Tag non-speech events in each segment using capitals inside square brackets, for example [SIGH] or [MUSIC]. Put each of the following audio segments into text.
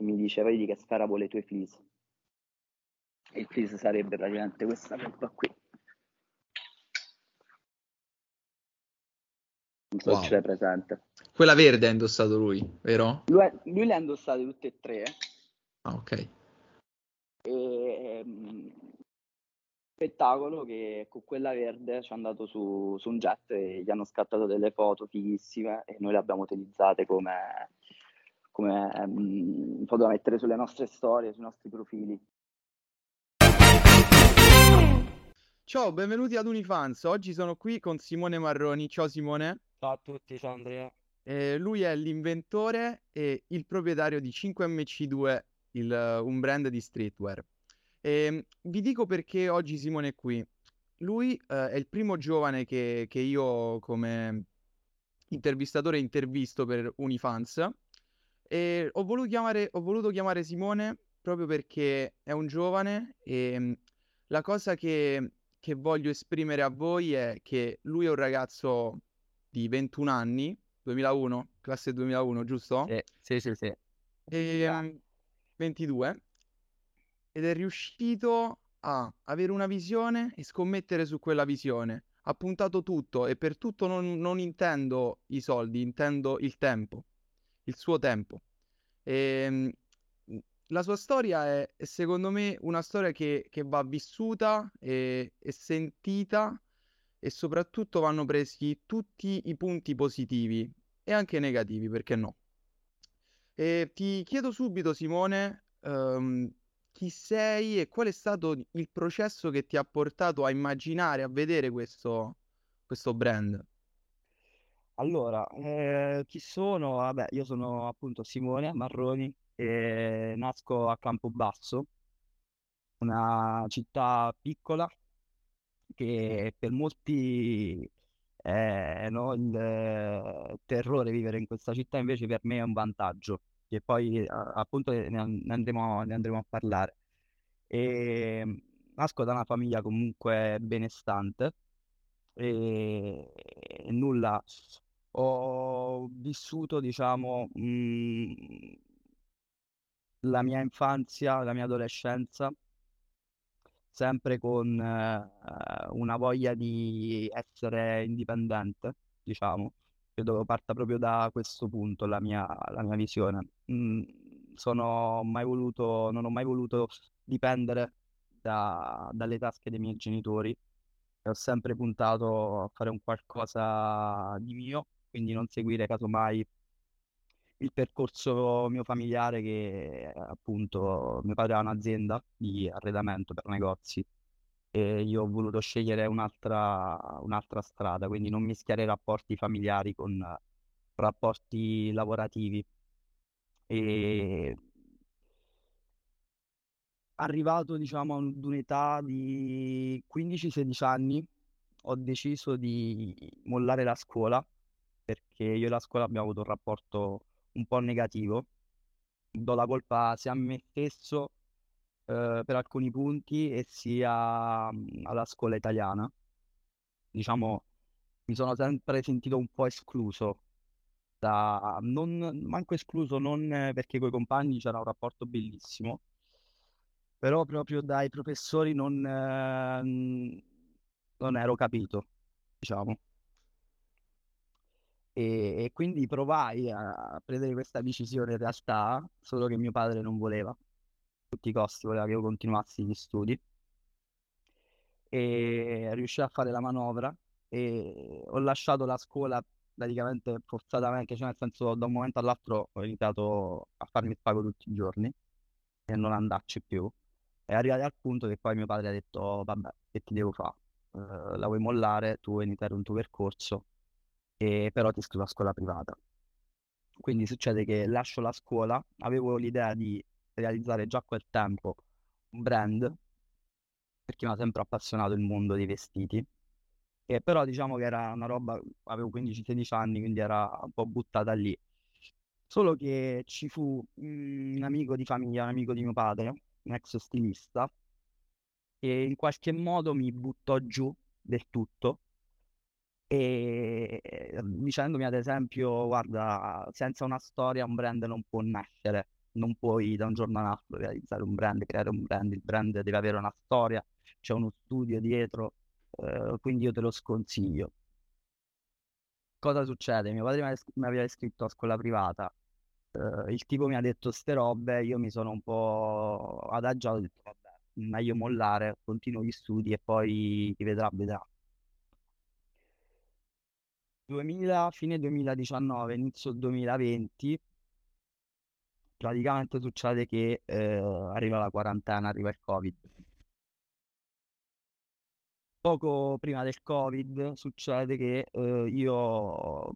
e mi dice vedi che sfera vuole i tuoi fleece. E il fleece sarebbe praticamente questa roba qui. Non so Wow. se ce l'hai presente. Quella verde ha indossato lui, vero? Lui, lui le ha indossate tutte e tre Ah, ok. e ehm, spettacolo che con quella verde ci è andato su, su un jet e gli hanno scattato delle foto fighissime e noi le abbiamo utilizzate come, come foto da mettere sulle nostre storie, sui nostri profili. Ciao, benvenuti ad Unifans. Oggi sono qui con Simone Marroni. Ciao Simone. Ciao a tutti, ciao Andrea. Eh, lui è l'inventore e il proprietario di 5MC2, il, eh, un brand di streetwear. Ehm, vi dico perché oggi Simone è qui. Lui eh, è il primo giovane che, che io come intervistatore intervisto per Unifans e ho voluto chiamare, ho voluto chiamare Simone proprio perché è un giovane e mm, la cosa che, che voglio esprimere a voi è che lui è un ragazzo di 21 anni, 2001, classe 2001, giusto? Sì, sì, sì, sì. E, mm, 22 ed è riuscito a avere una visione e scommettere su quella visione. Ha puntato tutto e per tutto non, non intendo i soldi, intendo il tempo, il suo tempo. E, mm, la sua storia è, è secondo me una storia che, che va vissuta e, e sentita e soprattutto vanno presi tutti i punti positivi e anche negativi, perché no? E ti chiedo subito, Simone, ehm, chi sei e qual è stato il processo che ti ha portato a immaginare, a vedere questo, questo brand? Allora, eh, chi sono? Vabbè, io sono appunto Simone Marroni e nasco a Campobasso, una città piccola che per molti è no, il eh, terrore vivere in questa città, invece per me è un vantaggio, che poi eh, appunto ne, ne andremo, ne andremo a parlare. E nasco da una famiglia comunque benestante e, e nulla, ho vissuto, diciamo, mm, la mia infanzia, la mia adolescenza sempre con eh, una voglia di essere indipendente, diciamo. Credo parta proprio da questo punto la mia, la mia visione. Mm, sono mai voluto, non ho mai voluto dipendere da- dalle tasche dei miei genitori ho sempre puntato a fare un qualcosa di mio, quindi non seguire casomai il percorso mio familiare che appunto mio padre ha un'azienda di arredamento per negozi e io ho voluto scegliere un'altra un'altra strada, quindi non mischiare rapporti familiari con rapporti lavorativi. E arrivato diciamo ad un'età di 15-16 anni ho deciso di mollare la scuola perché io e la scuola abbiamo avuto un rapporto un po' negativo. Do la colpa sia a me stesso eh, per alcuni punti e sia mm, alla scuola italiana. Diciamo, mi sono sempre sentito un po' escluso da, non, manco escluso non perché coi compagni c'era un rapporto bellissimo, però proprio dai professori non, eh, non ero capito, diciamo. E, e quindi provai a, prendere questa decisione in realtà, solo che mio padre non voleva, a tutti i costi voleva che io continuassi gli studi e riuscii a fare la manovra e ho lasciato la scuola praticamente forzatamente, cioè nel senso da un momento all'altro ho iniziato a farmi il pago tutti i giorni e non andarci più. E arrivati al punto che poi mio padre ha detto, "Oh, vabbè, che ti devo fare? Eh, la vuoi mollare, tu vuoi iniziare un tuo percorso, e però ti iscrivo a scuola privata. Quindi succede che lascio la scuola, avevo l'idea di realizzare già a quel tempo un brand, perché mi ha sempre appassionato il mondo dei vestiti, e però diciamo che era una roba, avevo 15-16 anni, quindi era un po' buttata lì. Solo che ci fu un amico di famiglia, un amico di mio padre, un ex stilista, che in qualche modo mi buttò giù del tutto e dicendomi ad esempio, guarda, senza una storia un brand non può nascere. non puoi da un giorno all'altro realizzare un brand, creare un brand, il brand deve avere una storia, c'è uno studio dietro, eh, quindi io te lo sconsiglio. Cosa succede? Mio padre mi aveva iscritto a scuola privata, eh, il tipo mi ha detto ste robe, io mi sono un po' adagiato, ho detto vabbè, meglio mollare, continuo gli studi e poi ti vedrà, vedrà. 2000, fine 2019, inizio 2020, praticamente succede che eh, arriva la quarantena, arriva il Covid. Poco prima del Covid succede che eh, io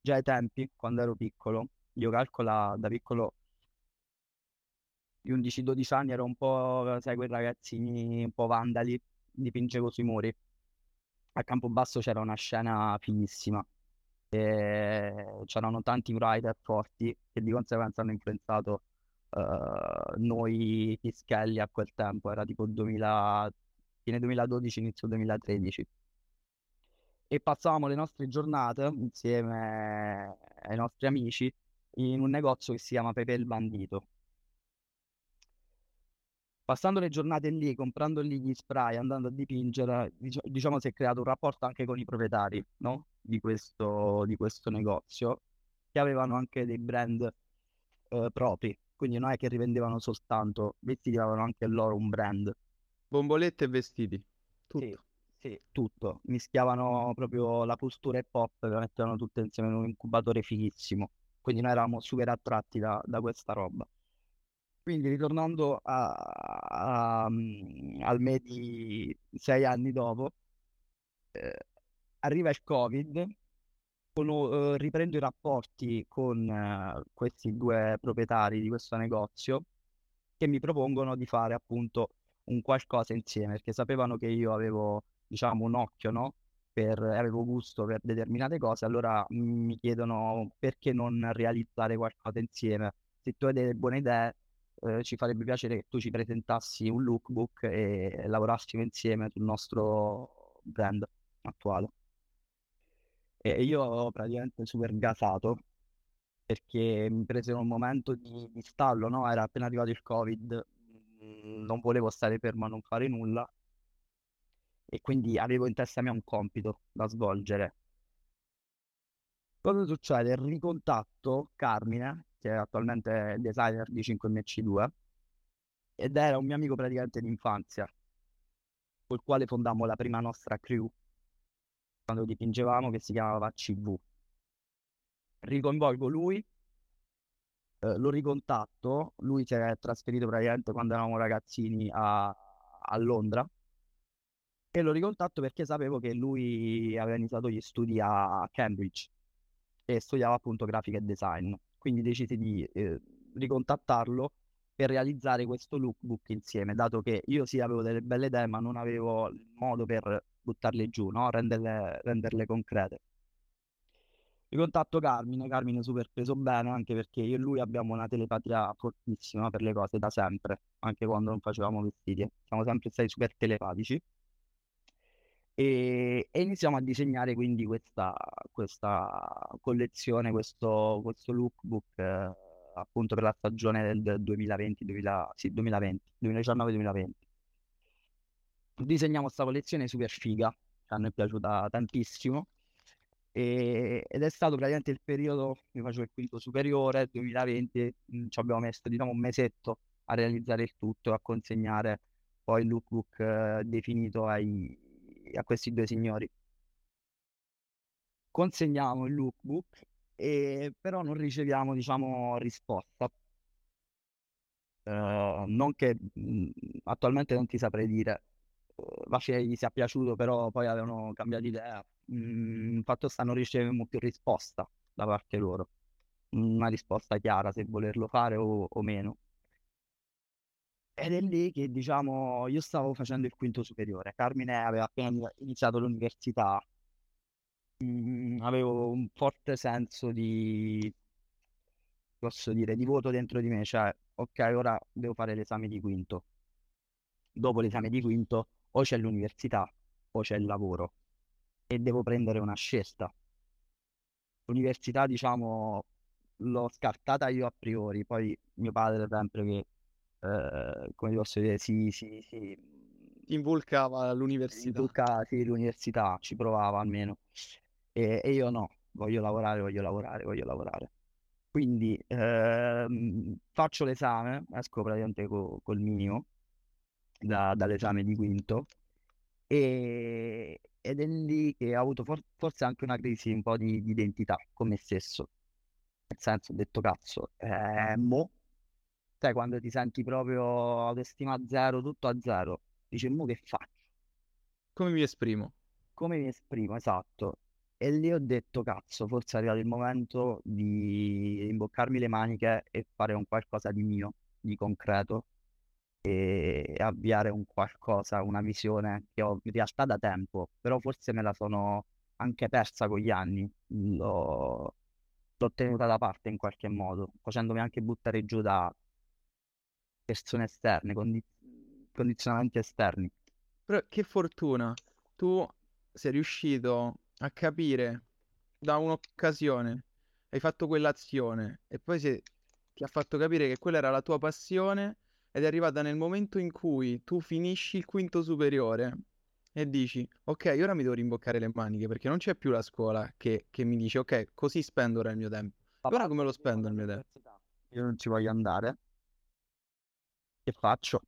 già ai tempi, quando ero piccolo, io calcolo da piccolo di 11-12 anni ero un po', sai, quei ragazzini un po' vandali, dipingevo sui muri. A Campobasso c'era una scena fighissima. E c'erano tanti writer forti che di conseguenza hanno influenzato uh, noi Pischelli a quel tempo, era tipo 2000, fine 2012, inizio 2013 e passavamo le nostre giornate insieme ai nostri amici in un negozio che si chiama Pepe il Bandito. Passando le giornate lì, comprando lì gli spray, andando a dipingere, diciamo si è creato un rapporto anche con i proprietari no? di, questo, di questo negozio, che avevano anche dei brand eh, propri, quindi non è che rivendevano soltanto vestiti, avevano anche loro un brand. Bombolette e vestiti, tutto. Sì. Sì, tutto. Mischiavano proprio la postura hip hop, le mettevano tutte insieme in un incubatore fighissimo. Quindi noi eravamo super attratti da, da questa roba. Quindi ritornando a, a, mm, al me di sei anni dopo, eh, arriva il Covid, con, eh, riprendo i rapporti con eh, questi due proprietari di questo negozio che mi propongono di fare appunto un qualcosa insieme, perché sapevano che io avevo diciamo, un occhio, no? Per, avevo gusto per determinate cose, allora mi chiedono perché non realizzare qualcosa insieme. Se tu hai delle buone idee, eh, ci farebbe piacere che tu ci presentassi un lookbook e lavorassimo insieme sul nostro brand attuale. E io praticamente super gasato perché mi presero un momento di, di stallo, no? Era appena arrivato il Covid, mm, non volevo stare fermo a non fare nulla e quindi avevo in testa mia un compito da svolgere. Cosa succede? Ricontatto Carmine, che è attualmente designer di 5MC2, ed era un mio amico praticamente d'infanzia, col quale fondammo la prima nostra crew, quando dipingevamo, che si chiamava CV. Riconvolgo lui, eh, lo ricontatto, lui si è trasferito praticamente quando eravamo ragazzini a, a Londra, e lo ricontatto perché sapevo che lui aveva iniziato gli studi a Cambridge e studiava appunto grafica e design. Quindi decisi di eh, ricontattarlo per realizzare questo lookbook insieme, dato che io sì avevo delle belle idee, ma non avevo il modo per buttarle giù, no? renderle, renderle concrete. Ricontatto Carmine, Carmine super preso bene anche perché io e lui abbiamo una telepatia fortissima per le cose da sempre, anche quando non facevamo vestiti. Siamo sempre stati super telepatici e, e iniziamo a disegnare quindi questa, questa collezione, questo, questo lookbook eh, appunto per la stagione del 2020, 2000, sì, 2020 2019-2020. Disegniamo questa collezione super figa, che a noi è piaciuta tantissimo ed è stato praticamente il periodo, mi facevo il quinto superiore, 2020, mh, ci abbiamo messo diciamo un mesetto a realizzare il tutto, a consegnare poi il lookbook eh, definito ai, a questi due signori. Consegniamo il lookbook, e però non riceviamo, diciamo, risposta. Uh, non che mh, mm, attualmente non ti saprei dire, uh, gli sia piaciuto, però poi avevano cambiato idea. Mm, fatto sta non ricevemmo più risposta da parte loro, una risposta chiara se volerlo fare o, o meno. Ed è lì che, diciamo, io stavo facendo il quinto superiore. Carmine aveva appena iniziato l'università. Mm, avevo un forte senso di, posso dire, di voto dentro di me. Cioè, ok, ora devo fare l'esame di quinto. Dopo l'esame di quinto o c'è l'università o c'è il lavoro. E devo prendere una scelta. L'università, diciamo, l'ho scartata io a priori, poi mio padre sempre che, eh, come posso dire, si, si, si, involcava all'università. Duca, sì, l'università ci provava almeno. E, e io no, voglio lavorare, voglio lavorare, voglio lavorare. Quindi ehm, faccio l'esame, esco praticamente co- col minimo da- dall'esame di quinto e- ed è lì che ho avuto for- forse anche una crisi un po' di, di identità con me stesso. Nel senso, ho detto cazzo, eh, mo, sai, quando ti senti proprio autostima a zero, tutto a zero, dici, mo che faccio? Come mi esprimo? come mi esprimo, esatto. E lì ho detto, cazzo, forse è arrivato il momento di imboccarmi le maniche e fare un qualcosa di mio, di concreto, e avviare un qualcosa, una visione che ho in realtà da tempo, però forse me la sono anche persa con gli anni. L'ho l'ho tenuta da parte in qualche modo, facendomi anche buttare giù da persone esterne, condi- condizionamenti esterni. Però che fortuna, tu sei riuscito a capire da un'occasione, hai fatto quell'azione e poi sei- ti ha fatto capire che quella era la tua passione ed è arrivata nel momento in cui tu finisci il quinto superiore e dici, ok, ora mi devo rimboccare le maniche perché non c'è più la scuola che, che mi dice, ok, così spendo ora il mio tempo. Papà, Ora come lo spendo il mio tempo? Io non ci voglio andare. Che faccio?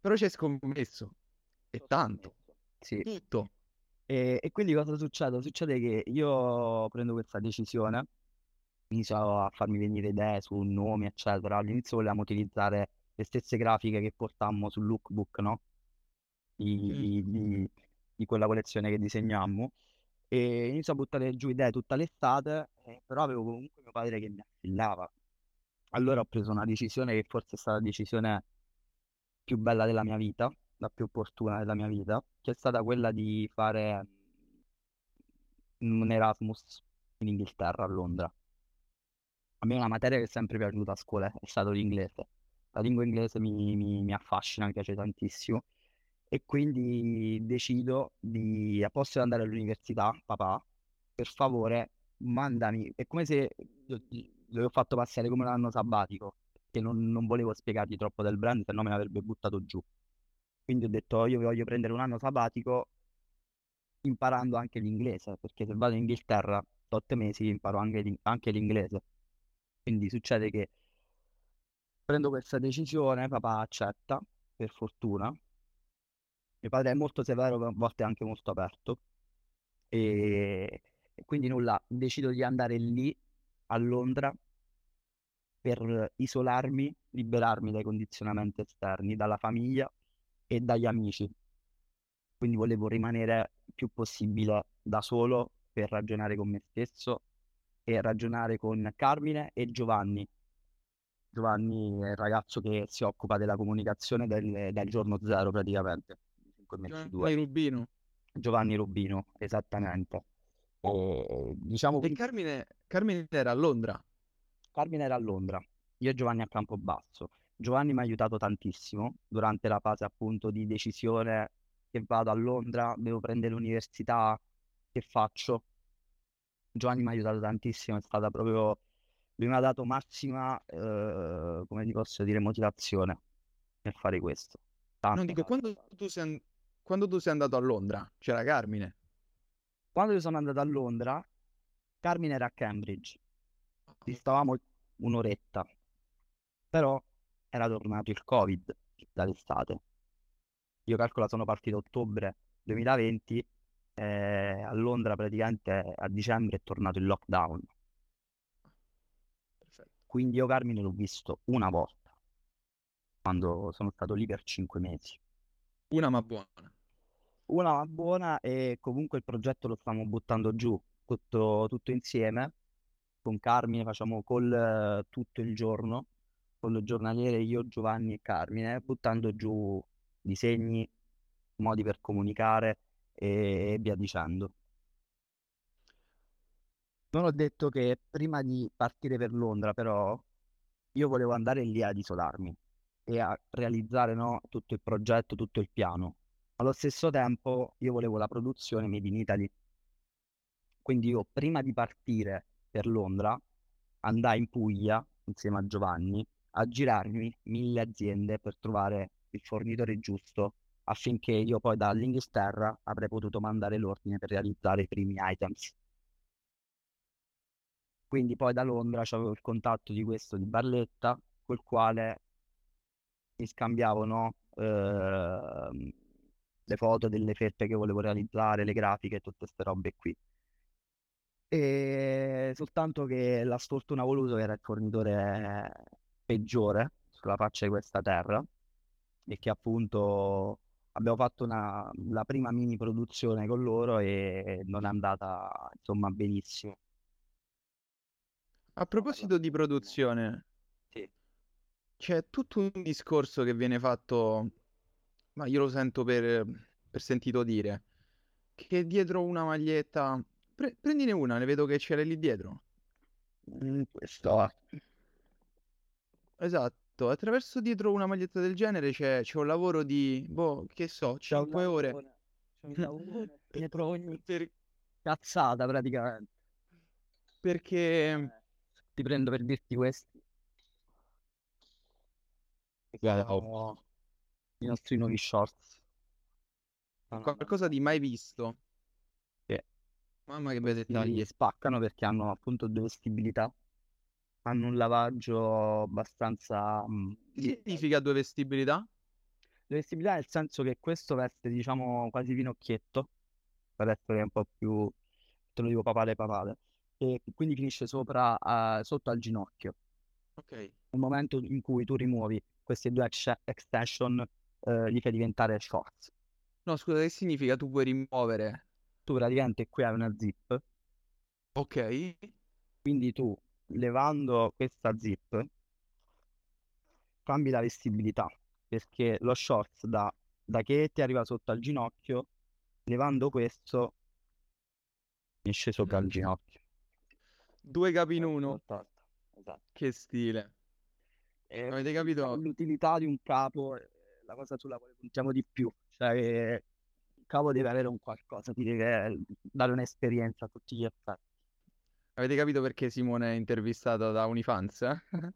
Però ci hai scommesso, e tanto, Sì. tutto. E, e quindi cosa succede? Succede che io prendo questa decisione, inizio a farmi venire idee su nomi, eccetera. All'inizio volevamo utilizzare le stesse grafiche che portammo sul lookbook, no? Di, Mm. di- di- quella collezione che disegnammo. E inizio a buttare giù idee tutta l'estate, eh, però avevo comunque mio padre che mi affillava. Allora ho preso una decisione che forse è stata la decisione più bella della mia vita, la più opportuna della mia vita, che è stata quella di fare un Erasmus in Inghilterra, a Londra. A me una materia che è sempre piaciuta a scuola è stato l'inglese. La lingua inglese mi, mi- mi affascina, mi piace tantissimo. E quindi decido di, a posto di andare all'università, papà, per favore, mandami. È come se gli ho fatto passare come un anno sabbatico, che non, non volevo spiegargli troppo del brand, se no me l'avrebbe buttato giù. Quindi ho detto, io voglio prendere un anno sabbatico imparando anche l'inglese, perché se vado in Inghilterra, otto mesi imparo anche, anche l'inglese. Quindi succede che prendo questa decisione, papà accetta, per fortuna. Mio padre è molto severo, a volte anche molto aperto. E quindi nulla, decido di andare lì a Londra per isolarmi, liberarmi dai condizionamenti esterni, dalla famiglia e dagli amici. Quindi volevo rimanere il più possibile da solo per ragionare con me stesso e ragionare con Carmine e Giovanni. Giovanni è il ragazzo che si occupa della comunicazione del, dal giorno zero praticamente, di 5 mesi Giovanni 2. Rubino. Giovanni Rubino, esattamente. E, diciamo E che Carmine, Carmine era a Londra. Carmine era a Londra, io e Giovanni a Campobasso. Giovanni mi ha aiutato tantissimo durante la fase appunto di decisione che vado a Londra, devo prendere l'università, che faccio? Giovanni mi ha aiutato tantissimo, è stata proprio, lui mi ha dato massima, eh, come ti posso dire, motivazione nel fare questo. Non Tanta, dico, quando tu sei, an- quando tu sei andato a Londra, c'era Carmine. Quando io sono andato a Londra, Carmine era a Cambridge, distavamo un'oretta, però era tornato il Covid dall'estate. Io calcolo sono partito a ottobre 2020, eh, a Londra praticamente a dicembre è tornato il lockdown. Perfetto. Quindi io Carmine l'ho visto una volta, quando sono stato lì per cinque mesi. Una ma buona. Una buona e comunque il progetto lo stiamo buttando giù tutto, tutto insieme. Con Carmine facciamo call eh, tutto il giorno, call giornaliere io, Giovanni e Carmine, buttando giù disegni, modi per comunicare e, e via dicendo. Non ho detto che prima di partire per Londra, però, io volevo andare lì ad isolarmi e a realizzare, no, tutto il progetto, tutto il piano. Allo stesso tempo io volevo la produzione made in Italy. Quindi io prima di partire per Londra, andai in Puglia insieme a Giovanni a girarmi mille aziende per trovare il fornitore giusto affinché io poi dall'Inghilterra avrei potuto mandare l'ordine per realizzare i primi items. Quindi poi da Londra avevo il contatto di questo di Barletta, col quale mi scambiavo no, eh, le foto delle felpe che volevo realizzare, le grafiche tutte queste robe qui. E soltanto che la sfortuna voluto era il fornitore peggiore sulla faccia di questa terra e che appunto abbiamo fatto una, la prima mini produzione con loro e non è andata insomma benissimo. A proposito di produzione, Sì. c'è tutto un discorso che viene fatto, ma io lo sento per, per sentito dire, che dietro una maglietta... Pre- prendine una, ne vedo che ce l'hai lì dietro. Mm, questo Esatto, attraverso dietro una maglietta del genere c'è, c'è un lavoro di, boh, che so, c'è un 5 ore. c'è un lavorone [LAUGHS] dietro ogni Per- cazzata praticamente. perché... Ti prendo per dirti questi. Che Guarda, sono i nostri nuovi shorts. No, no, no, Qualcosa no. di mai visto. Sì. Mamma che bei Questi dettagli. spaccano perché hanno appunto due vestibilità. Hanno un lavaggio abbastanza... mm, Che significa due vestibilità? Due vestibilità nel senso che questo veste, diciamo, quasi finocchietto, per essere un po' più, te lo dico papale papale, e quindi finisce sopra, eh, sotto al ginocchio. Ok. Nel momento in cui tu rimuovi queste due ex- extension, eh, li fai diventare shorts. No, scusa, che significa tu puoi rimuovere? Tu praticamente qui hai una zip, Ok. quindi tu levando questa zip cambi la vestibilità, perché lo shorts da, da che ti arriva sotto al ginocchio, levando questo esce sopra il ginocchio. Due capi in uno. Esatto. Che stile. E Avete capito? L'utilità di un capo la cosa sulla quale puntiamo di più, cioè che il capo deve avere un qualcosa, deve dare un'esperienza a tutti gli effetti. Avete capito perché Simone è intervistato da Unifans? eh? [LAUGHS]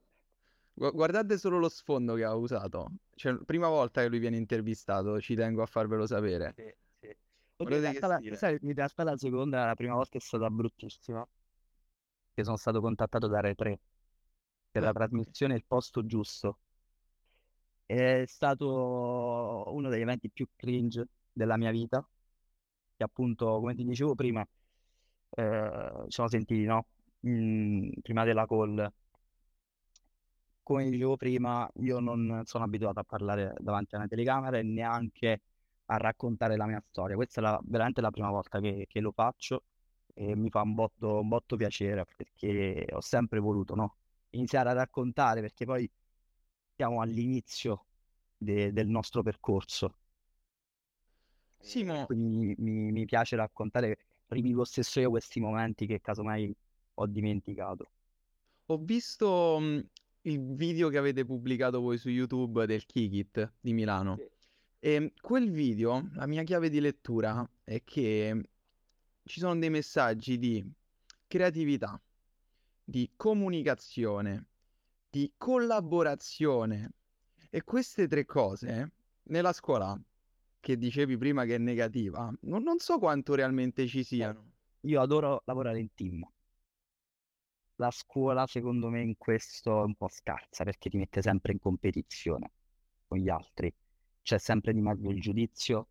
Gu- Guardate solo lo sfondo che ha usato. Cioè, prima volta che lui viene intervistato, ci tengo a farvelo sapere. Sì, sì. Guardate in realtà la- stile. sai, in realtà la seconda, la prima volta è stata bruttissima, che sono stato contattato da Rai 3 per la trasmissione Il posto giusto. È stato uno degli eventi più cringe della mia vita, che appunto, come ti dicevo prima, eh, siamo sentiti, no? Mm, prima della call. Come dicevo prima, io non sono abituato a parlare davanti a una telecamera e neanche a raccontare la mia storia. Questa è la- veramente la prima volta che, che lo faccio e mi fa un botto, un botto piacere perché ho sempre voluto, no? Iniziare a raccontare perché poi siamo all'inizio de- del nostro percorso. Simo, Quindi mi, mi piace raccontare, rivivo stesso io questi momenti che casomai ho dimenticato. ho visto mh, il video che avete pubblicato voi su YouTube del Kikit di Milano. E quel video, la mia chiave di lettura è che ci sono dei messaggi di creatività, di comunicazione, di collaborazione. E queste tre cose nella scuola, che dicevi prima che è negativa, non, non so quanto realmente ci siano. Io adoro lavorare in team. La scuola, secondo me, in questo è un po' scarsa perché ti mette sempre in competizione con gli altri. C'è sempre di mezzo il giudizio,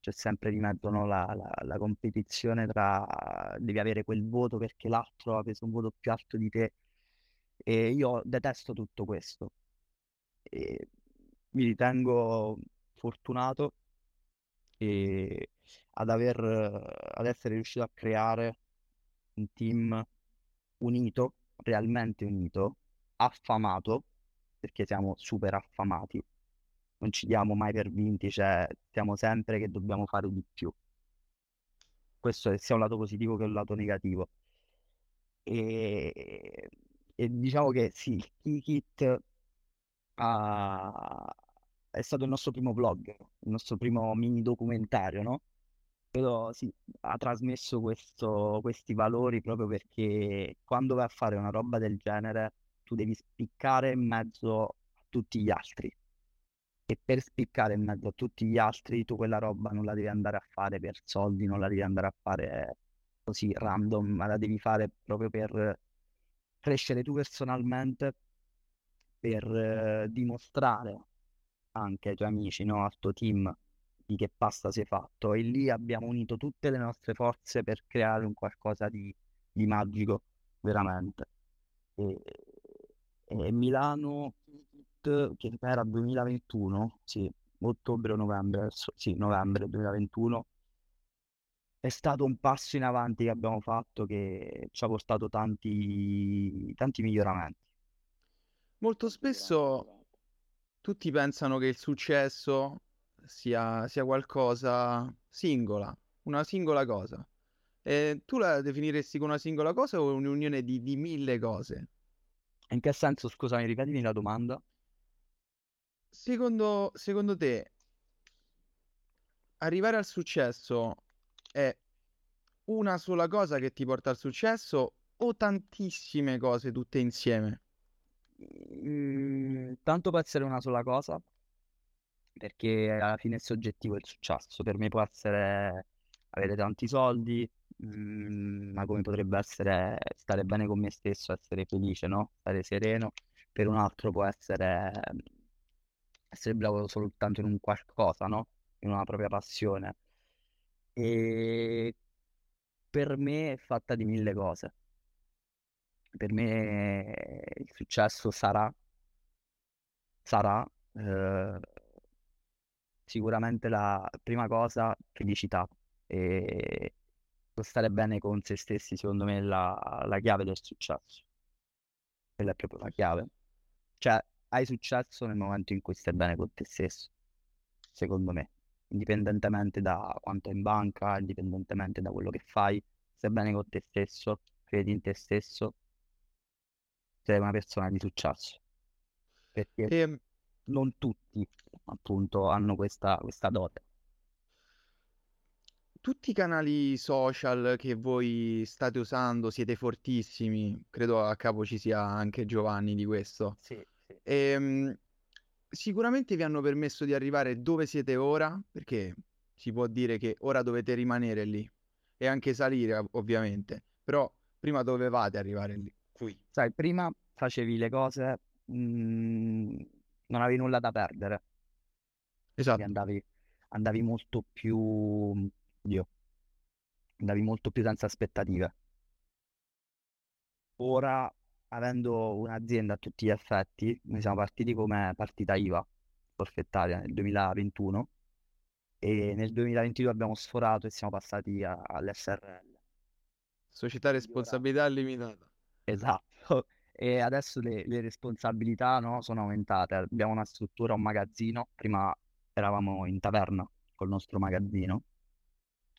c'è sempre di mezzo, no, la, la- la competizione tra devi avere quel voto perché l'altro ha preso un voto più alto di te. E io detesto tutto questo. E mi ritengo fortunato e ad aver, ad essere riuscito a creare un team unito, realmente unito, affamato, perché siamo super affamati, non ci diamo mai per vinti, cioè siamo sempre che dobbiamo fare di più. Questo è sia un lato positivo che un lato negativo. E, diciamo che sì, il Kikit ha- è stato il nostro primo vlog, il nostro primo mini documentario, no? Però sì, ha trasmesso questo- questi valori proprio perché quando vai a fare una roba del genere, tu devi spiccare in mezzo a tutti gli altri. E per spiccare in mezzo a tutti gli altri, tu quella roba non la devi andare a fare per soldi, non la devi andare a fare così random, ma la devi fare proprio per crescere tu personalmente, per eh, dimostrare anche ai tuoi amici, no? Al tuo team di che pasta sei fatto. E lì abbiamo unito tutte le nostre forze per creare un qualcosa di, di magico, veramente. E, e Milano che era 2021, sì, ottobre o novembre, sì, novembre 2021, è stato un passo in avanti che abbiamo fatto che ci ha portato tanti, tanti miglioramenti. Molto spesso tutti pensano che il successo sia, sia qualcosa singola, una singola cosa. E tu la definiresti come una singola cosa o un'unione di, di mille cose? In che senso, scusami, ripetimi la domanda? Secondo, secondo te, arrivare al successo è una sola cosa che ti porta al successo o tantissime cose tutte insieme? Mm, tanto può essere una sola cosa, perché alla fine è soggettivo il successo. Per me può essere avere tanti soldi, mm, ma come potrebbe essere stare bene con me stesso, essere felice, no? Stare sereno. Per un altro può essere mm, essere bravo soltanto in un qualcosa, no? In una propria passione. E per me è fatta di mille cose. Per me il successo sarà, sarà eh, sicuramente la prima cosa felicità e stare bene con se stessi, secondo me, è la, la chiave del successo. Quella è proprio la chiave. Cioè, hai successo nel momento in cui stai bene con te stesso, secondo me, indipendentemente da quanto è in banca, indipendentemente da quello che fai, stai bene con te stesso, credi in te stesso, sei una persona di successo. Perché E non tutti, appunto, hanno questa, questa dote. tutti i canali social che voi state usando, siete fortissimi, credo a capo ci sia anche Giovanni di questo. Sì, sì. Ehm, sicuramente vi hanno permesso di arrivare dove siete ora, perché si può dire che ora dovete rimanere lì e anche salire, ov- ovviamente, però prima dovevate arrivare lì, qui. Sai, prima facevi le cose, mm, non avevi nulla da perdere, Esatto. andavi, andavi molto più, oddio, andavi molto più senza aspettative. Ora, avendo un'azienda a tutti gli effetti, noi siamo partiti come partita IVA forfettaria nel 2021 e nel 2022 abbiamo sforato e siamo passati a- all'SRL. Società Quindi ora, responsabilità limitata. esatto, [LAUGHS] e adesso le, le responsabilità, no, sono aumentate. Abbiamo una struttura, un magazzino, prima eravamo in taverna col nostro magazzino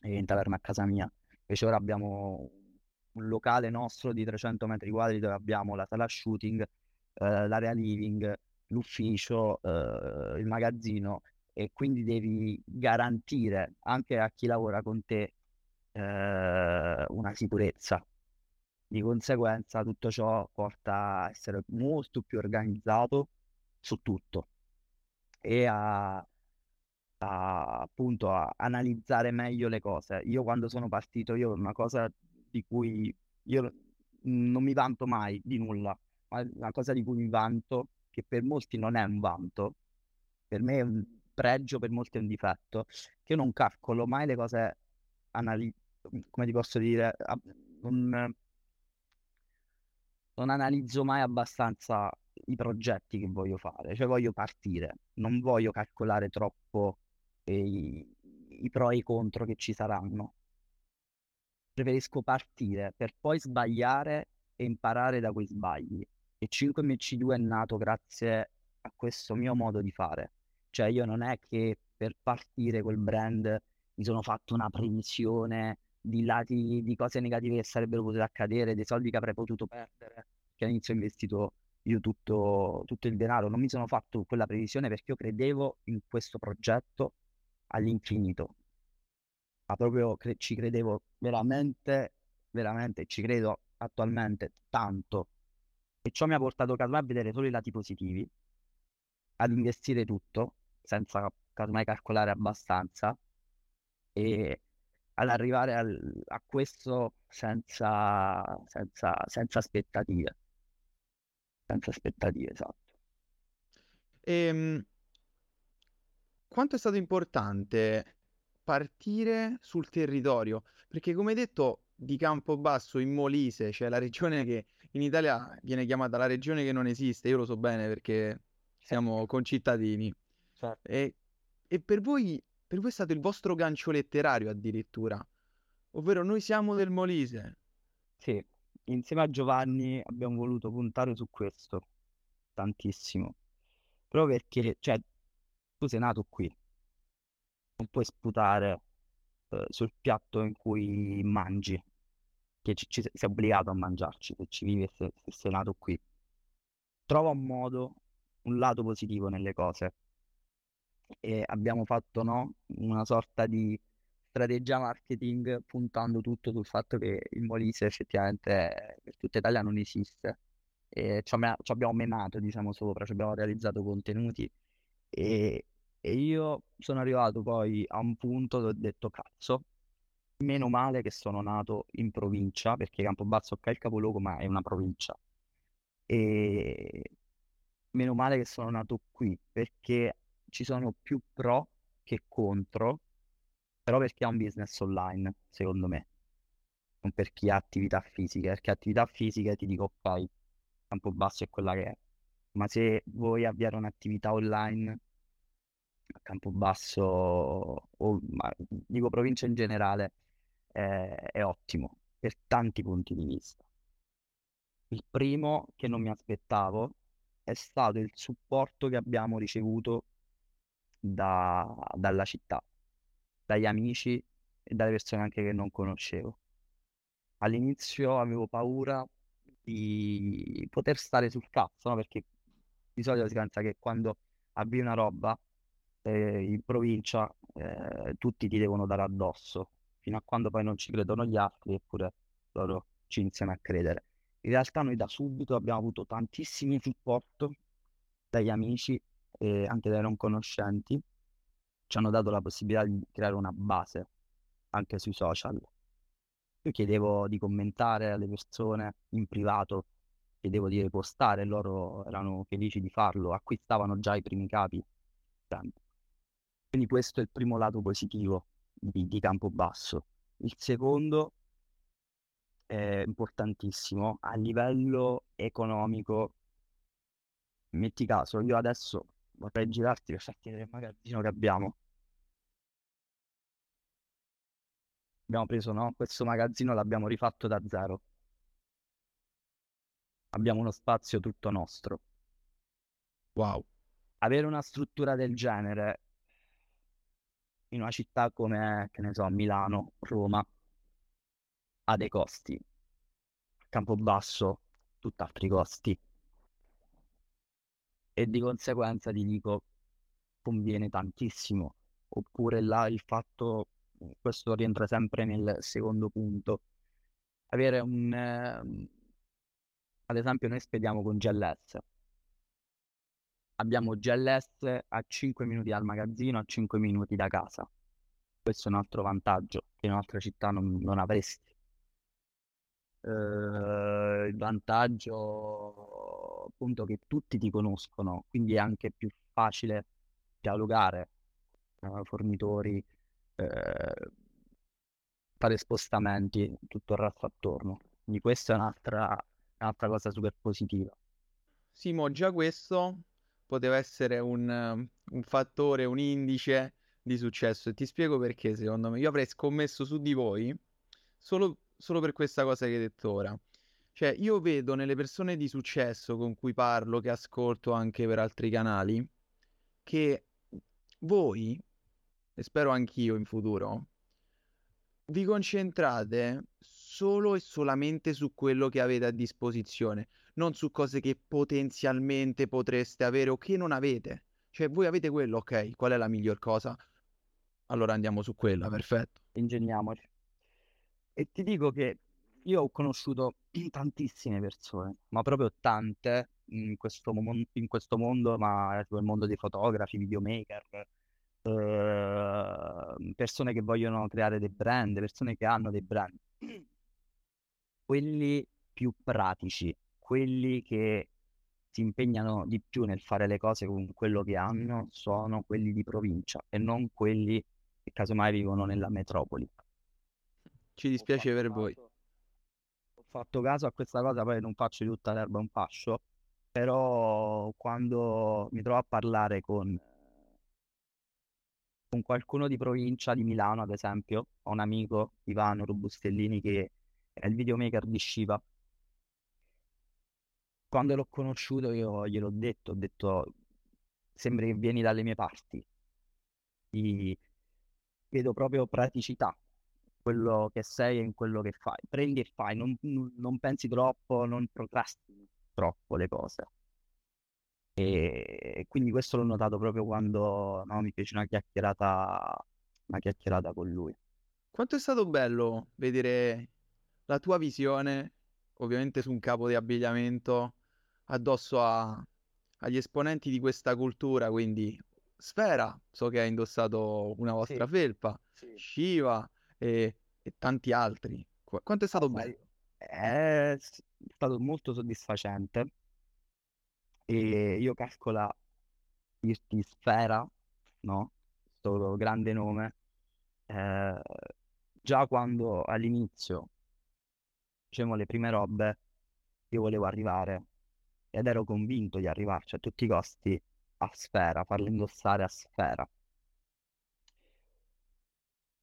e in taverna a casa mia. Invece ora abbiamo un locale nostro di 300 metri quadri dove abbiamo la sala shooting, eh, l'area living, l'ufficio, eh, il magazzino e quindi devi garantire anche a chi lavora con te eh, una sicurezza. Di conseguenza tutto ciò porta a essere molto più organizzato su tutto e a, a, appunto a analizzare meglio le cose. Io quando sono partito, io una cosa di cui io non mi vanto mai di nulla, ma una cosa di cui mi vanto, che per molti non è un vanto, per me è un pregio, per molti è un difetto, che io non calcolo mai le cose, anali- come ti posso dire, non, non analizzo mai abbastanza i progetti che voglio fare, cioè voglio partire, non voglio calcolare troppo eh, i, i pro e i contro che ci saranno. Preferisco partire per poi sbagliare e imparare da quei sbagli. E 5MC2 è nato grazie a questo mio modo di fare. Cioè io non è che per partire col brand mi sono fatto una previsione di lati di cose negative che sarebbero potute accadere, dei soldi che avrei potuto perdere, che all'inizio ho investito io tutto, tutto il denaro, non mi sono fatto quella previsione perché io credevo in questo progetto all'infinito. Ma proprio cre- ci credevo veramente, veramente, ci credo attualmente tanto. E ciò mi ha portato casomai a vedere solo i lati positivi, ad investire tutto, senza casomai calcolare abbastanza, e ad arrivare al- a questo senza, senza, senza aspettative. Senza aspettative, esatto. Ehm, quanto è stato importante partire sul territorio? Perché come detto, di Campobasso in Molise, cioè la regione che in Italia viene chiamata la regione che non esiste, io lo so bene perché siamo concittadini. Certo. E, e per voi, per voi è stato il vostro gancio letterario addirittura, ovvero noi siamo del Molise. Sì, insieme a Giovanni abbiamo voluto puntare su questo tantissimo. Proprio perché, cioè, tu sei nato qui, non puoi sputare eh, sul piatto in cui mangi, che ci, ci- sei obbligato a mangiarci se ci vivi e se, se sei nato qui. Trova un modo, un lato positivo nelle cose. E abbiamo fatto, no, una sorta di strategia marketing puntando tutto sul fatto che il Molise effettivamente per tutta Italia non esiste. E ci abbiamo menato, diciamo, sopra, ci abbiamo realizzato contenuti e, e io sono arrivato poi a un punto dove ho detto, cazzo, meno male che sono nato in provincia, perché Campobasso è il capoluogo, ma è una provincia. E meno male che sono nato qui, perché ci sono più pro che contro, però perché è un business online, secondo me, non per chi ha attività fisiche, perché attività fisiche ti dico, ok, Campobasso è quella che è, ma se vuoi avviare un'attività online a Campobasso, o ma dico provincia in generale, è, è ottimo per tanti punti di vista. Il primo che non mi aspettavo è stato il supporto che abbiamo ricevuto da- dalla città, dagli amici e dalle persone anche che non conoscevo. All'inizio avevo paura di poter stare sul cazzo, no? Perché di solito si pensa che quando avvii una roba eh, in provincia eh, tutti ti devono dare addosso, fino a quando poi non ci credono gli altri, eppure loro ci iniziano a credere. In realtà noi da subito abbiamo avuto tantissimo supporto dagli amici e anche dai non conoscenti. Ci hanno dato la possibilità di creare una base anche sui social. Io chiedevo di commentare alle persone in privato, chiedevo di repostare, loro erano felici di farlo, acquistavano già i primi capi. sempre. Quindi questo è il primo lato positivo di, di Campobasso. Il secondo è importantissimo a livello economico. Metti caso, io adesso vorrei girarti per farti vedere il magazzino che abbiamo. Abbiamo preso, no? Questo magazzino l'abbiamo rifatto da zero. Abbiamo uno spazio tutto nostro. Wow. Avere una struttura del genere in una città come, che ne so, Milano, Roma, ha dei costi. Campobasso, tutt'altri costi. E di conseguenza ti dico, conviene tantissimo. Oppure là il fatto, questo rientra sempre nel secondo punto, avere un... ehm, ad esempio noi spediamo con GLS. Abbiamo GLS a 5 minuti dal magazzino, a 5 minuti da casa. Questo è un altro vantaggio che in altre città non, non avresti. Eh, il vantaggio appunto che tutti ti conoscono, quindi è anche più facile dialogare tra fornitori, eh, fare spostamenti, tutto il resto attorno. Quindi questa è un'altra un'altra cosa super positiva. Simo, già questo poteva essere un, um, un fattore, un indice di successo. E ti spiego perché, secondo me. Io avrei scommesso su di voi solo, solo per questa cosa che hai detto ora. Cioè, io vedo nelle persone di successo con cui parlo, che ascolto anche per altri canali, che voi, e spero anch'io in futuro, vi concentrate solo e solamente su quello che avete a disposizione, non su cose che potenzialmente potreste avere o che non avete. Cioè, voi avete quello, ok, qual è la miglior cosa? Allora andiamo su quella, perfetto. ingegniamoci. E ti dico che io ho conosciuto [CLEARS THROAT] tantissime persone, ma proprio tante in questo, mon- in questo mondo, ma nel mondo dei fotografi, videomaker, eh, persone che vogliono creare dei brand, persone che hanno dei brand. [CLEARS THROAT] Quelli più pratici, quelli che si impegnano di più nel fare le cose con quello che hanno, sono quelli di provincia e non quelli che casomai vivono nella metropoli. Ci dispiace per voi. Ho fatto caso a questa cosa, poi non faccio di tutta l'erba un fascio, però quando mi trovo a parlare con, con qualcuno di provincia di Milano, ad esempio, ho un amico, Ivano Robustellini, che è il videomaker di Shiva. Quando l'ho conosciuto io gliel'ho detto, ho detto, sembri che vieni dalle mie parti. Ti vedo proprio praticità, quello che sei e in quello che fai. Prendi e fai, non, non pensi troppo, non procrastini troppo le cose. E quindi questo l'ho notato proprio quando no, mi fece una chiacchierata, una chiacchierata con lui. Quanto è stato bello vedere la tua visione, ovviamente su un capo di abbigliamento, addosso a, agli esponenti di questa cultura, quindi Sfera, so che ha indossato una vostra Sì, felpa, sì. Shiva e, e tanti altri. Qu- quanto è stato No, bello? È stato molto soddisfacente e io calcola dirti Sfera, no? Questo grande nome, eh, già quando all'inizio diciamo le prime robe io volevo arrivare ed ero convinto di arrivarci a tutti i costi a Sfera, farlo indossare a Sfera.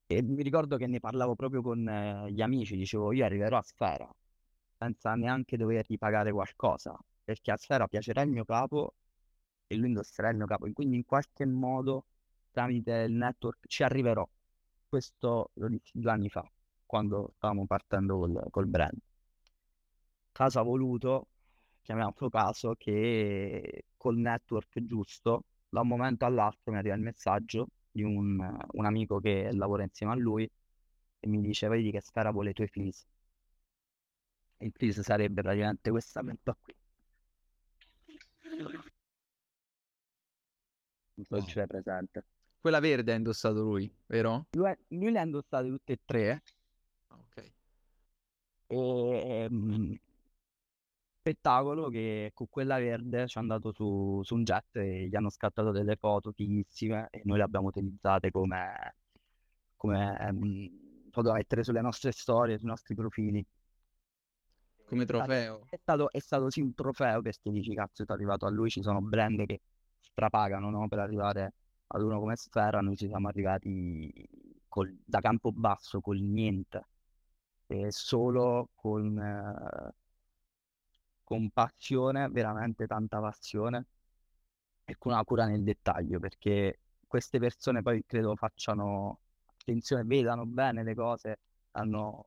E mi ricordo che ne parlavo proprio con eh, gli amici, dicevo io arriverò a Sfera senza neanche dovergli pagare qualcosa, perché a Sfera piacerà il mio capo e lui indosserà il mio capo, quindi in qualche modo tramite il network ci arriverò. Questo lo dissi due anni fa, quando stavamo partendo col, col brand. Caso ha voluto, chiamiamolo caso, che col network giusto, da un momento all'altro mi arriva il messaggio di un, un amico che lavora insieme a lui e mi dice, vedi che Sfera vuole i tuoi fleece. Il fleece sarebbe praticamente questa felpa qui. Non so se l'hai presente. Quella verde ha indossato lui, vero? Lui, lui le ha indossate tutte e tre Ah, ok. e mm, spettacolo che con quella verde ci è andato su, su un jet e gli hanno scattato delle foto fighissime e noi le abbiamo utilizzate come, come mm, foto da mettere sulle nostre storie, sui nostri profili. Come trofeo. è stato, è stato sì un trofeo perché dici cazzo è arrivato a lui, ci sono brand che strapagano no, per arrivare ad uno come Sfera, noi ci siamo arrivati col- da campo basso, col niente, e solo con, eh, con passione, veramente tanta passione e con una cura nel dettaglio, perché queste persone poi credo facciano attenzione, vedano bene le cose, hanno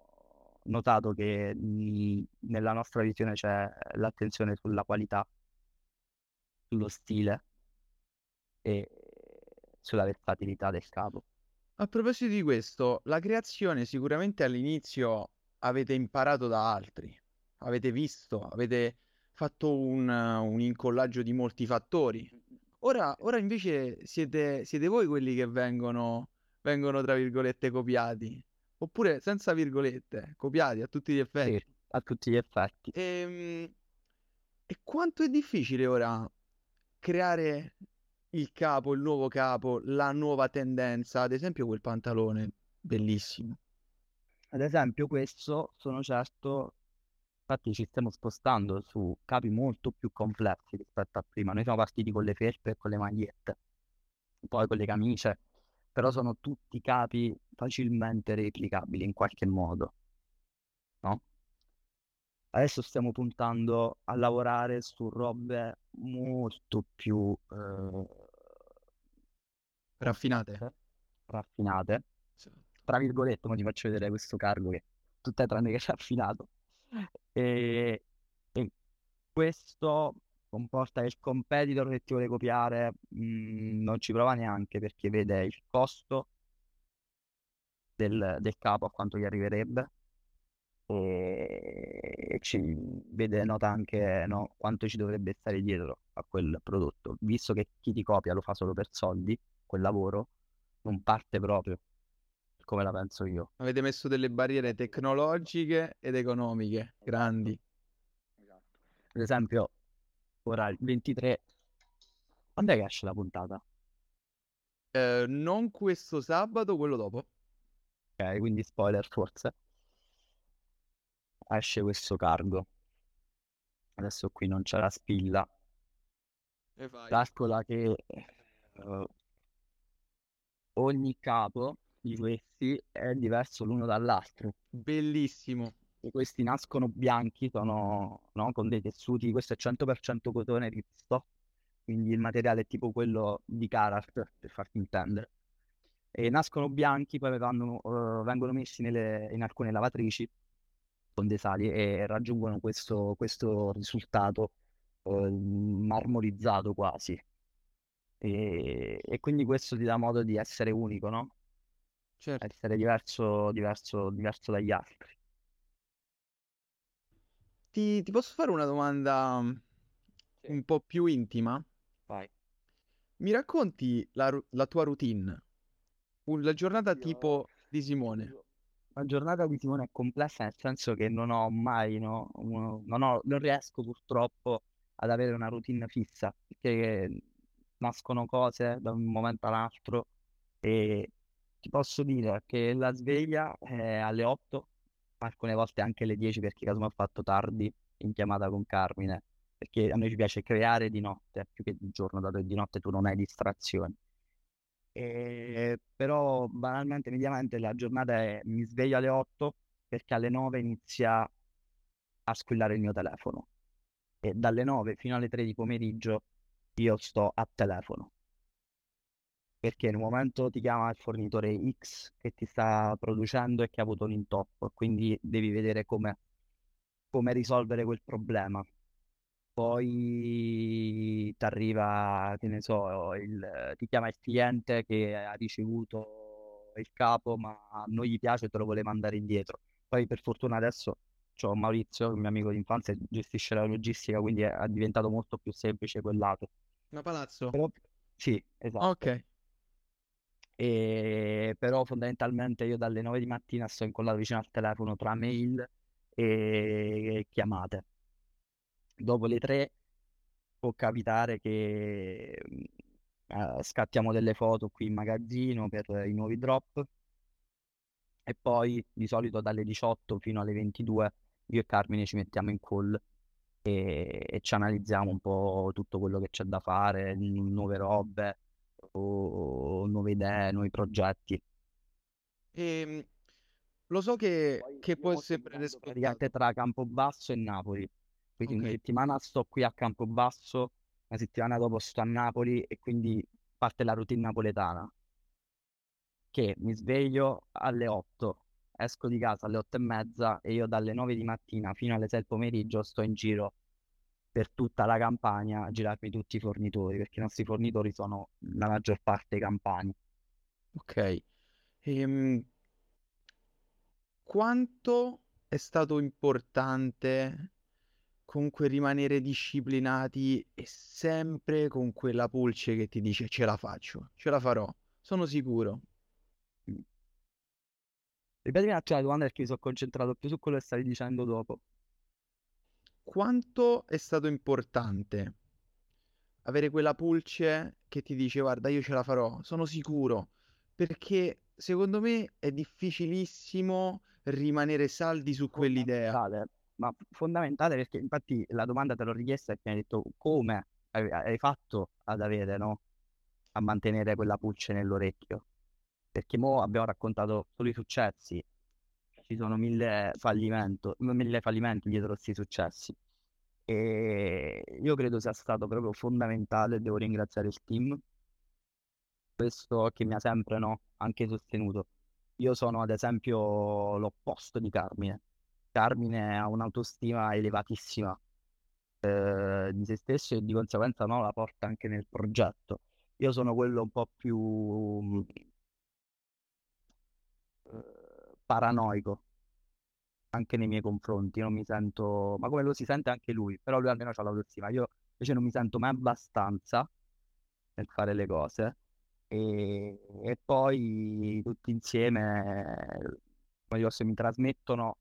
notato che mh, nella nostra visione c'è l'attenzione sulla qualità, sullo stile e sulla versatilità del capo. A proposito di questo, la creazione sicuramente all'inizio avete imparato da altri, avete visto, avete fatto un, un incollaggio di molti fattori. Ora, ora invece siete, siete voi quelli che vengono, vengono, tra virgolette, copiati, oppure senza virgolette, copiati a tutti gli Sì, effetti. a tutti gli effetti. Ehm, E, quanto è difficile ora creare il capo, il nuovo capo, la nuova tendenza, ad esempio quel pantalone bellissimo. Ad esempio, questo sono certo, infatti ci stiamo spostando su capi molto più complessi rispetto a prima. Noi siamo partiti con le felpe e con le magliette, poi con le camicie, però sono tutti capi facilmente replicabili in qualche modo, no? Adesso stiamo puntando a lavorare su robe molto più eh, Raffinate. complesse, raffinate. Tra virgolette, ma ti faccio vedere questo cargo che tutto è tranne che raffinato. E, e questo comporta che il competitor che ti vuole copiare mh, non ci prova neanche perché vede il costo del, del capo a quanto gli arriverebbe. E ci vede, nota anche no, quanto ci dovrebbe stare dietro a quel prodotto, visto che chi ti copia lo fa solo per soldi, quel lavoro non parte proprio, come la penso io. Avete messo delle barriere tecnologiche ed economiche grandi. Esatto. Ad esempio, ora il 23, quando è che esce la puntata? Eh, non questo sabato, quello dopo. Ok, quindi spoiler forse. Esce questo cargo. Adesso qui non c'è la spilla. Calcola che eh, ogni capo di questi è diverso l'uno dall'altro. Bellissimo. E questi nascono bianchi, sono no, con dei tessuti, questo è 100% cotone visto, quindi il materiale è tipo quello di Carhartt, per farti intendere. E nascono bianchi, poi vanno, eh, vengono messi nelle- in alcune lavatrici con dei sali e raggiungono questo, questo risultato eh, marmorizzato quasi. E, e quindi questo ti dà modo di essere unico, no? Certo. Essere diverso, diverso, diverso dagli altri. Ti, ti posso fare una domanda mm, Sì. un po' più intima? Vai. Mi racconti la, la tua routine? La giornata Io- tipo di Simone? La giornata di Simone è complessa nel senso che non ho mai, no, non ho- non riesco purtroppo ad avere una routine fissa, perché nascono cose da un momento all'altro e ti posso dire che la sveglia è alle 8, alcune volte anche alle 10 perché caso mi ho fatto tardi in chiamata con Carmine, perché a noi ci piace creare di notte più che di giorno, dato che di notte tu non hai distrazioni. E- però banalmente, mediamente la giornata è mi sveglio alle 8 perché alle 9 inizia a squillare il mio telefono. E dalle 9 fino alle 3 di pomeriggio io sto a telefono perché in un momento ti chiama il fornitore X che ti sta producendo e che ha avuto un intoppo, quindi devi vedere come, come risolvere quel problema. Poi ti arriva, che ne so, il- ti chiama il cliente che ha ricevuto il capo, ma non gli piace e te lo vuole mandare indietro. Poi per fortuna adesso c'ho Maurizio, il mio amico d'infanzia, gestisce la logistica, quindi è, è diventato molto più semplice quel lato. Una palazzo? Però, sì, esatto. Ok. E però fondamentalmente io dalle 9 di mattina sto incollato vicino al telefono tra mail e chiamate. Dopo le 3 può capitare che eh, scattiamo delle foto qui in magazzino per i nuovi drop e poi di solito dalle 18 fino alle 22 io e Carmine ci mettiamo in call e, e ci analizziamo un po' tutto quello che c'è da fare, nuove robe o nuove idee, nuovi progetti. Ehm, lo so che, Poi che può vivendo praticamente tra Campobasso e Napoli. Quindi una Ok. settimana sto qui a Campobasso, una settimana dopo sto a Napoli e quindi parte la routine napoletana. Che mi sveglio alle 8, esco di casa alle 8 e mezza e io dalle 9 di mattina fino alle 6 del pomeriggio sto in giro per tutta la campagna a girarmi tutti i fornitori, perché i nostri fornitori sono la maggior parte campani. Ok. Ehm, quanto è stato importante comunque rimanere disciplinati e sempre con quella pulce che ti dice ce la faccio, ce la farò, sono sicuro. Ripetimi un attimo la domanda perché mi sono concentrato più su quello che stavi dicendo dopo. Quanto è stato importante avere quella pulce che ti dice guarda io ce la farò, sono sicuro, perché secondo me è difficilissimo rimanere saldi su quell'idea. Ma fondamentale perché infatti la domanda te l'ho richiesta perché mi hai detto come hai fatto ad avere, no? A mantenere quella pulce nell'orecchio. Perché mo abbiamo raccontato solo i successi, ci sono mille mille fallimenti dietro questi successi. E io credo sia stato proprio fondamentale, devo ringraziare il team, questo che mi ha sempre, no, anche sostenuto. Io sono ad esempio l'opposto di Carmine. Carmine ha un'autostima elevatissima eh, di se stesso e di conseguenza no, la porta anche nel progetto. Io sono quello un po' più eh, paranoico anche nei miei confronti, non mi sento, ma come lo si sente anche lui, però lui almeno ha l'autostima, io invece non mi sento mai abbastanza nel fare le cose e, e poi tutti insieme, come dico, mi trasmettono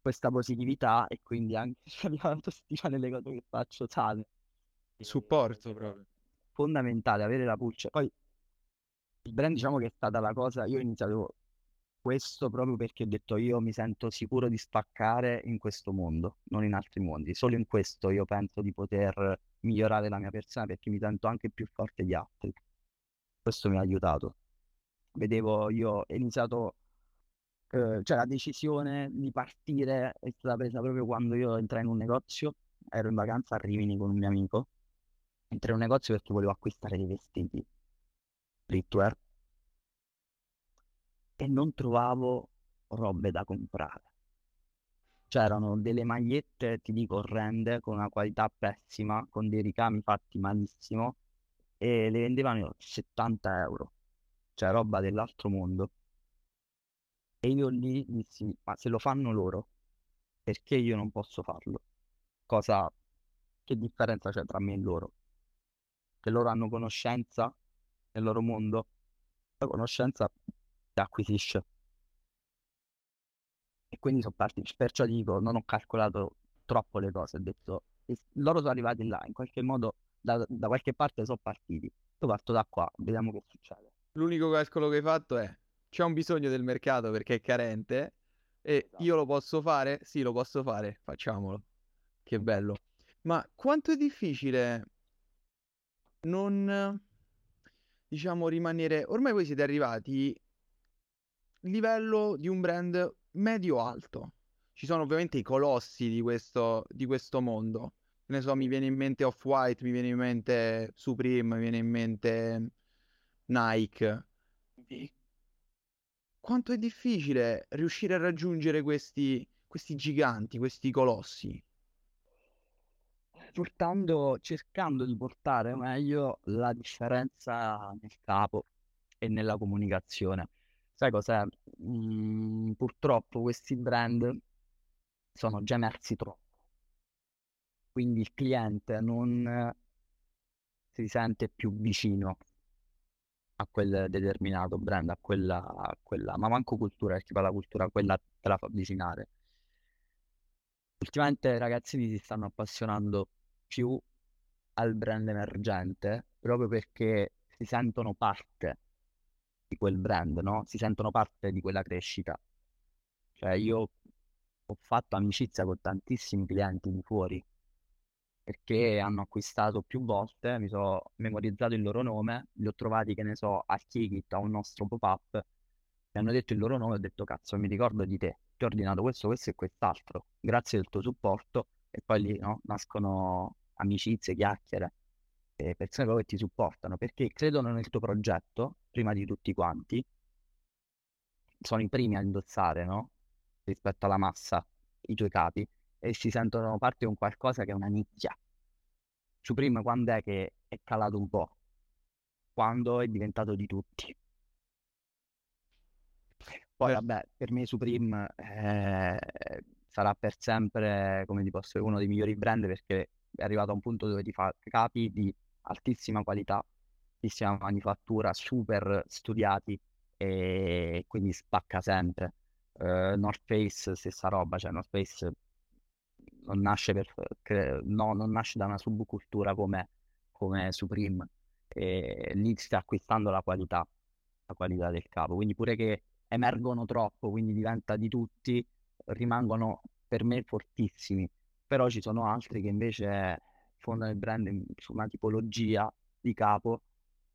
questa positività e quindi anche [LAUGHS] la mia autostima nelle cose che faccio sale. Supporto proprio. Fondamentale avere la pulce. Poi il brand diciamo che è stata la cosa, io ho iniziato questo proprio perché ho detto io mi sento sicuro di spaccare in questo mondo, non in altri mondi. Solo in questo io penso di poter migliorare la mia persona perché mi sento anche più forte di altri. Questo mi ha aiutato. Vedevo, io ho iniziato, eh, cioè la decisione di partire è stata presa proprio quando io entrai in un negozio, ero in vacanza a Rimini con un mio amico, entrai in un negozio perché volevo acquistare dei vestiti, streetwear, e non trovavo robe da comprare. C'erano delle magliette, ti dico, orrende, con una qualità pessima, con dei ricami fatti malissimo, e le vendevano 70 euro, cioè roba dell'altro mondo. E io lì dissi, ma se lo fanno loro, perché io non posso farlo? Cosa, che differenza c'è tra me e loro? Che loro hanno conoscenza nel loro mondo? La conoscenza acquisisce. E quindi sono partiti, perciò dico, non ho calcolato troppo le cose, ho detto, loro sono arrivati là, in qualche modo da, da qualche parte sono partiti. Io parto da qua, vediamo che succede. L'unico calcolo che hai fatto è, c'è un bisogno del mercato perché è carente e Esatto. io lo posso fare? Sì, lo posso fare, facciamolo. Che bello. Ma quanto è difficile non, diciamo, rimanere... Ormai voi siete arrivati livello di un brand medio-alto. Ci sono ovviamente i colossi di questo, di questo mondo. Che Ne so, mi viene in mente Off-White, mi viene in mente Supreme, mi viene in mente Nike. E quanto è difficile riuscire a raggiungere questi, questi giganti, questi colossi? Portando, cercando di portare meglio la differenza nel capo e nella comunicazione. Sai cos'è? Mm, purtroppo questi brand sono già emersi troppo. Quindi il cliente non si sente più vicino a quel determinato brand, a quella, a quella, ma manco cultura, perché poi la cultura quella te la fa avvicinare. Ultimamente i ragazzini si stanno appassionando più al brand emergente proprio perché si sentono parte di quel brand, no? Si sentono parte di quella crescita. Cioè io ho fatto amicizia con tantissimi clienti di fuori perché hanno acquistato più volte, mi sono memorizzato il loro nome, li ho trovati, che ne so, a Kikit, a un nostro pop-up, mi hanno detto il loro nome, ho detto cazzo, mi ricordo di te, ti ho ordinato questo, questo e quest'altro, grazie del tuo supporto, e poi lì no, nascono amicizie, chiacchiere, e persone che ti supportano, perché credono nel tuo progetto, prima di tutti quanti, sono i primi a indossare, no? Rispetto alla massa, i tuoi capi, e si sentono parte di un qualcosa che è una nicchia. Supreme quando è che è calato un po'? Quando è diventato di tutti. Poi Eh. vabbè, per me Supreme eh, sarà per sempre, come ti posso dire, uno dei migliori brand perché è arrivato a un punto dove ti fa capi di altissima qualità, altissima manifattura, super studiati e quindi spacca sempre. Eh, North Face, stessa roba, cioè North Face non nasce, per, no, non nasce da una subcultura come, come Supreme, e lì sta acquistando la qualità, la qualità del capo, quindi pure che emergono troppo, quindi diventa di tutti, rimangono per me fortissimi, però ci sono altri che invece fondano il brand su una tipologia di capo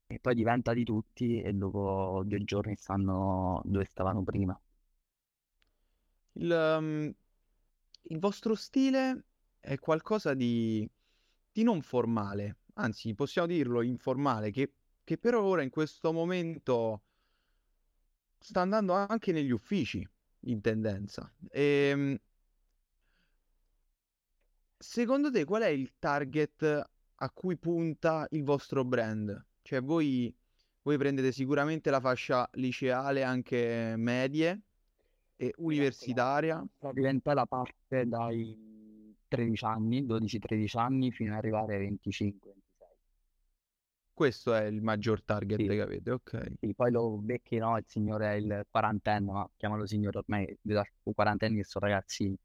e poi diventa di tutti e dopo due giorni stanno dove stavano prima. Il, um, il vostro stile è qualcosa di, di non formale, anzi possiamo dirlo informale, che, che però ora in questo momento sta andando anche negli uffici in tendenza. Ehm, secondo te qual è il target a cui punta il vostro brand? Cioè voi, voi prendete sicuramente la fascia liceale, anche medie, E universitaria? Praticamente la parte dai 13 anni, 12-13 anni, fino ad arrivare ai 25-26. Questo è il maggior target Sì. che avete, ok. Sì, poi lo becchi, no, il signore, il quarantenne, ma chiamalo signore ormai, quarantenni che sono ragazzini,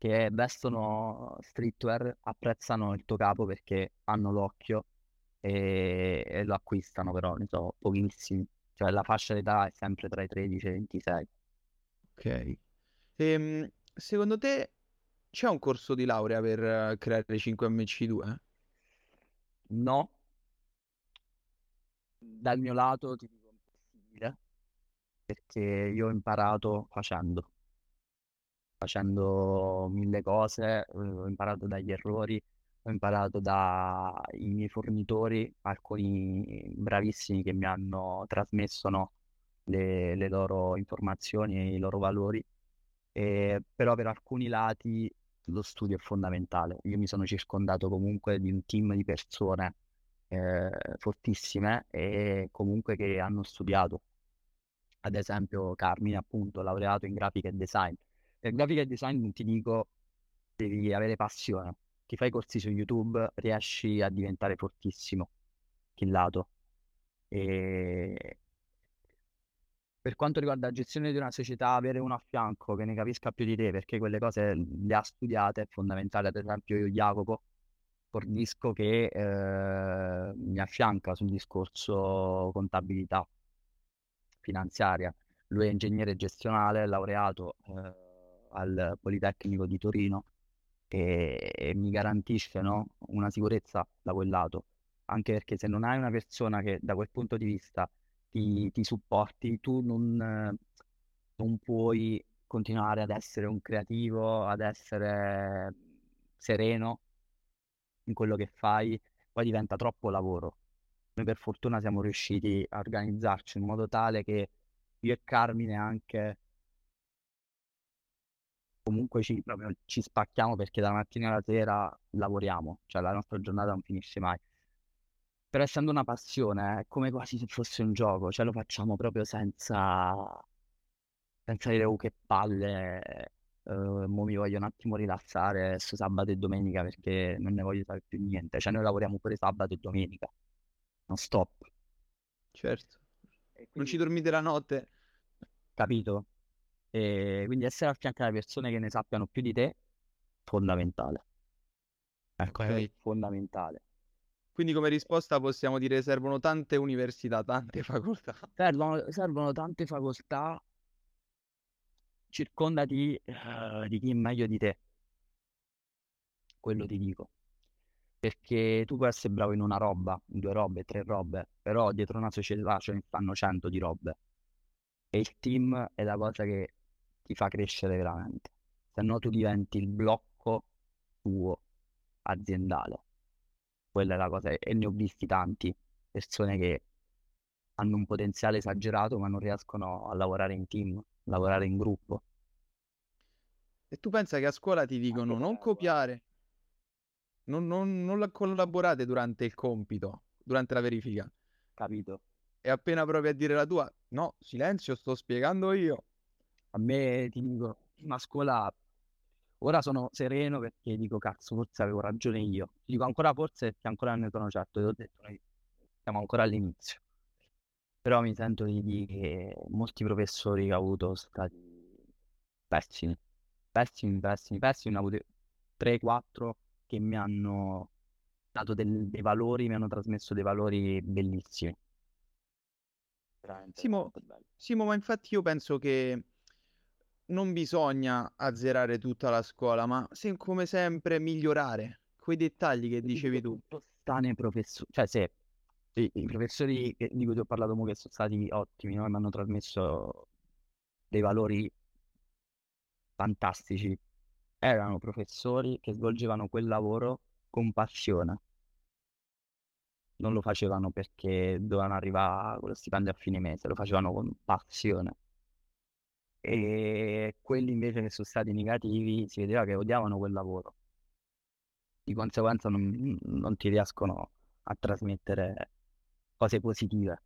che vestono streetwear, apprezzano il tuo capo perché hanno l'occhio e, e lo acquistano, però ne so, pochissimi. Cioè la fascia d'età è sempre tra i 13 e i 26. Ok. Ehm, secondo te c'è un corso di laurea per eh, creare 5MC2? No, dal mio lato ti dico impossibile, perché io ho imparato facendo, facendo mille cose, ho imparato dagli errori, ho imparato dai miei fornitori, alcuni bravissimi che mi hanno trasmesso, no, le, le loro informazioni e i loro valori, e, però per alcuni lati lo studio è fondamentale. Io mi sono circondato comunque di un team di persone eh, fortissime e comunque che hanno studiato. Ad esempio Carmine, appunto, laureato in grafica e design. Per grafica e design non ti dico, devi avere passione. Ti fai corsi su YouTube, riesci a diventare fortissimo, chillato. E per quanto riguarda la gestione di una società, avere uno a fianco che ne capisca più di te, perché quelle cose le ha studiate, è fondamentale. Ad esempio io, Jacopo, fornisco che eh, mi affianca sul discorso contabilità finanziaria. Lui è ingegnere gestionale, laureato eh, al Politecnico di Torino e, e mi garantisce no, una sicurezza da quel lato, anche perché se non hai una persona che da quel punto di vista ti, ti supporti, tu non, non puoi continuare ad essere un creativo, ad essere sereno in quello che fai, poi diventa troppo lavoro. Noi per fortuna siamo riusciti a organizzarci in modo tale che io e Carmine anche comunque ci, proprio, ci spacchiamo perché dalla mattina alla sera lavoriamo, cioè la nostra giornata non finisce mai. Però essendo una passione, è come quasi se fosse un gioco, cioè lo facciamo proprio senza, senza dire, oh che palle, eh, mo mi voglio un attimo rilassare su sabato e domenica perché non ne voglio fare più niente. Cioè noi lavoriamo pure sabato e domenica, non stop, Certo. E Non ci quindi dormite la notte? capito? E quindi essere a fianco alle persone che ne sappiano più di te, fondamentale. Ecco, è Ok. fondamentale. Quindi come risposta possiamo dire servono tante università, tante [LAUGHS] facoltà. Servono, servono tante facoltà, circondati eh, di chi è meglio di te, quello ti dico. Perché tu puoi essere bravo in una roba, in due robe, tre robe, però dietro una società ce ne stanno cento di robe. E il team è la cosa che ti fa crescere veramente. Se no tu diventi il blocco tuo aziendale. Quella è la cosa. E ne ho visti tanti, persone che hanno un potenziale esagerato ma non riescono a lavorare in team, lavorare in gruppo. E tu pensa che a scuola ti dicono non copiare, non, non, non la- collaborate durante il compito, durante la verifica. Capito? E appena provi a dire la tua, no, silenzio, sto spiegando io. A me ti dico, a scuola ora sono sereno perché dico cazzo, forse avevo ragione io. Ti dico ancora forse perché ancora non ne sono certo, ti ho detto noi siamo ancora all'inizio. Però mi sento di dire che molti professori che ho avuto sono stati pessimi, pessimi, pessimi, pessimi. Ne ho avuti 3-4 che mi hanno dato del- dei valori, mi hanno trasmesso dei valori bellissimi. Simo. Simo, ma infatti io penso che non bisogna azzerare tutta la scuola, ma se- come sempre migliorare quei dettagli che dicevi tu. nei professori, cioè se i, i professori di cui ti ho parlato mo che sono stati ottimi, no? Mi hanno trasmesso dei valori fantastici. Erano professori che svolgevano quel lavoro con passione. Non lo facevano perché dovevano arrivare con lo stipendio a fine mese, lo facevano con passione. E quelli invece che sono stati negativi si vedeva che odiavano quel lavoro. Di conseguenza non, non ti riescono a trasmettere cose positive.